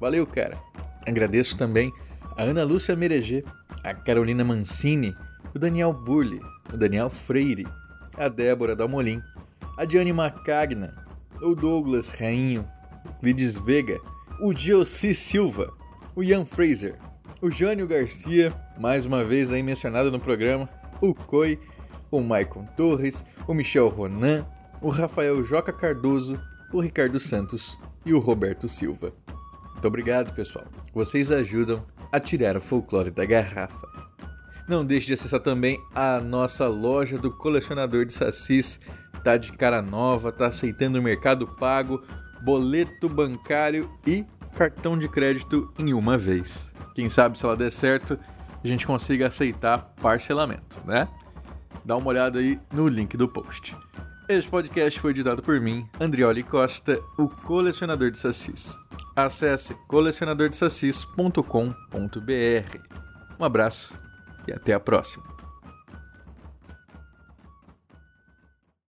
Valeu, cara. Agradeço também a Ana Lúcia Mereger, a Carolina Mancini, o Daniel Burli, o Daniel Freire, a Débora Dalmolin, a Diane Macagna, o Douglas Rainho, o Clides Vega, o Gioci Silva, o Ian Fraser, o Jânio Garcia, mais uma vez aí mencionado no programa, o Coi, o Maicon Torres, o Michel Ronan, o Rafael Joca Cardoso, o Ricardo Santos e o Roberto Silva. Muito obrigado, pessoal. Vocês ajudam a tirar o folclore da garrafa. Não deixe de acessar também a nossa loja do colecionador de sacis. Tá de cara nova, tá aceitando o mercado pago, boleto bancário e cartão de crédito em uma vez. Quem sabe se ela der certo, a gente consiga aceitar parcelamento, né? Dá uma olhada aí no link do post. Este podcast foi editado por mim, Andrioli Costa, o colecionador de sacis. Acesse colecionadordesacis.com.br. Um abraço e até a próxima.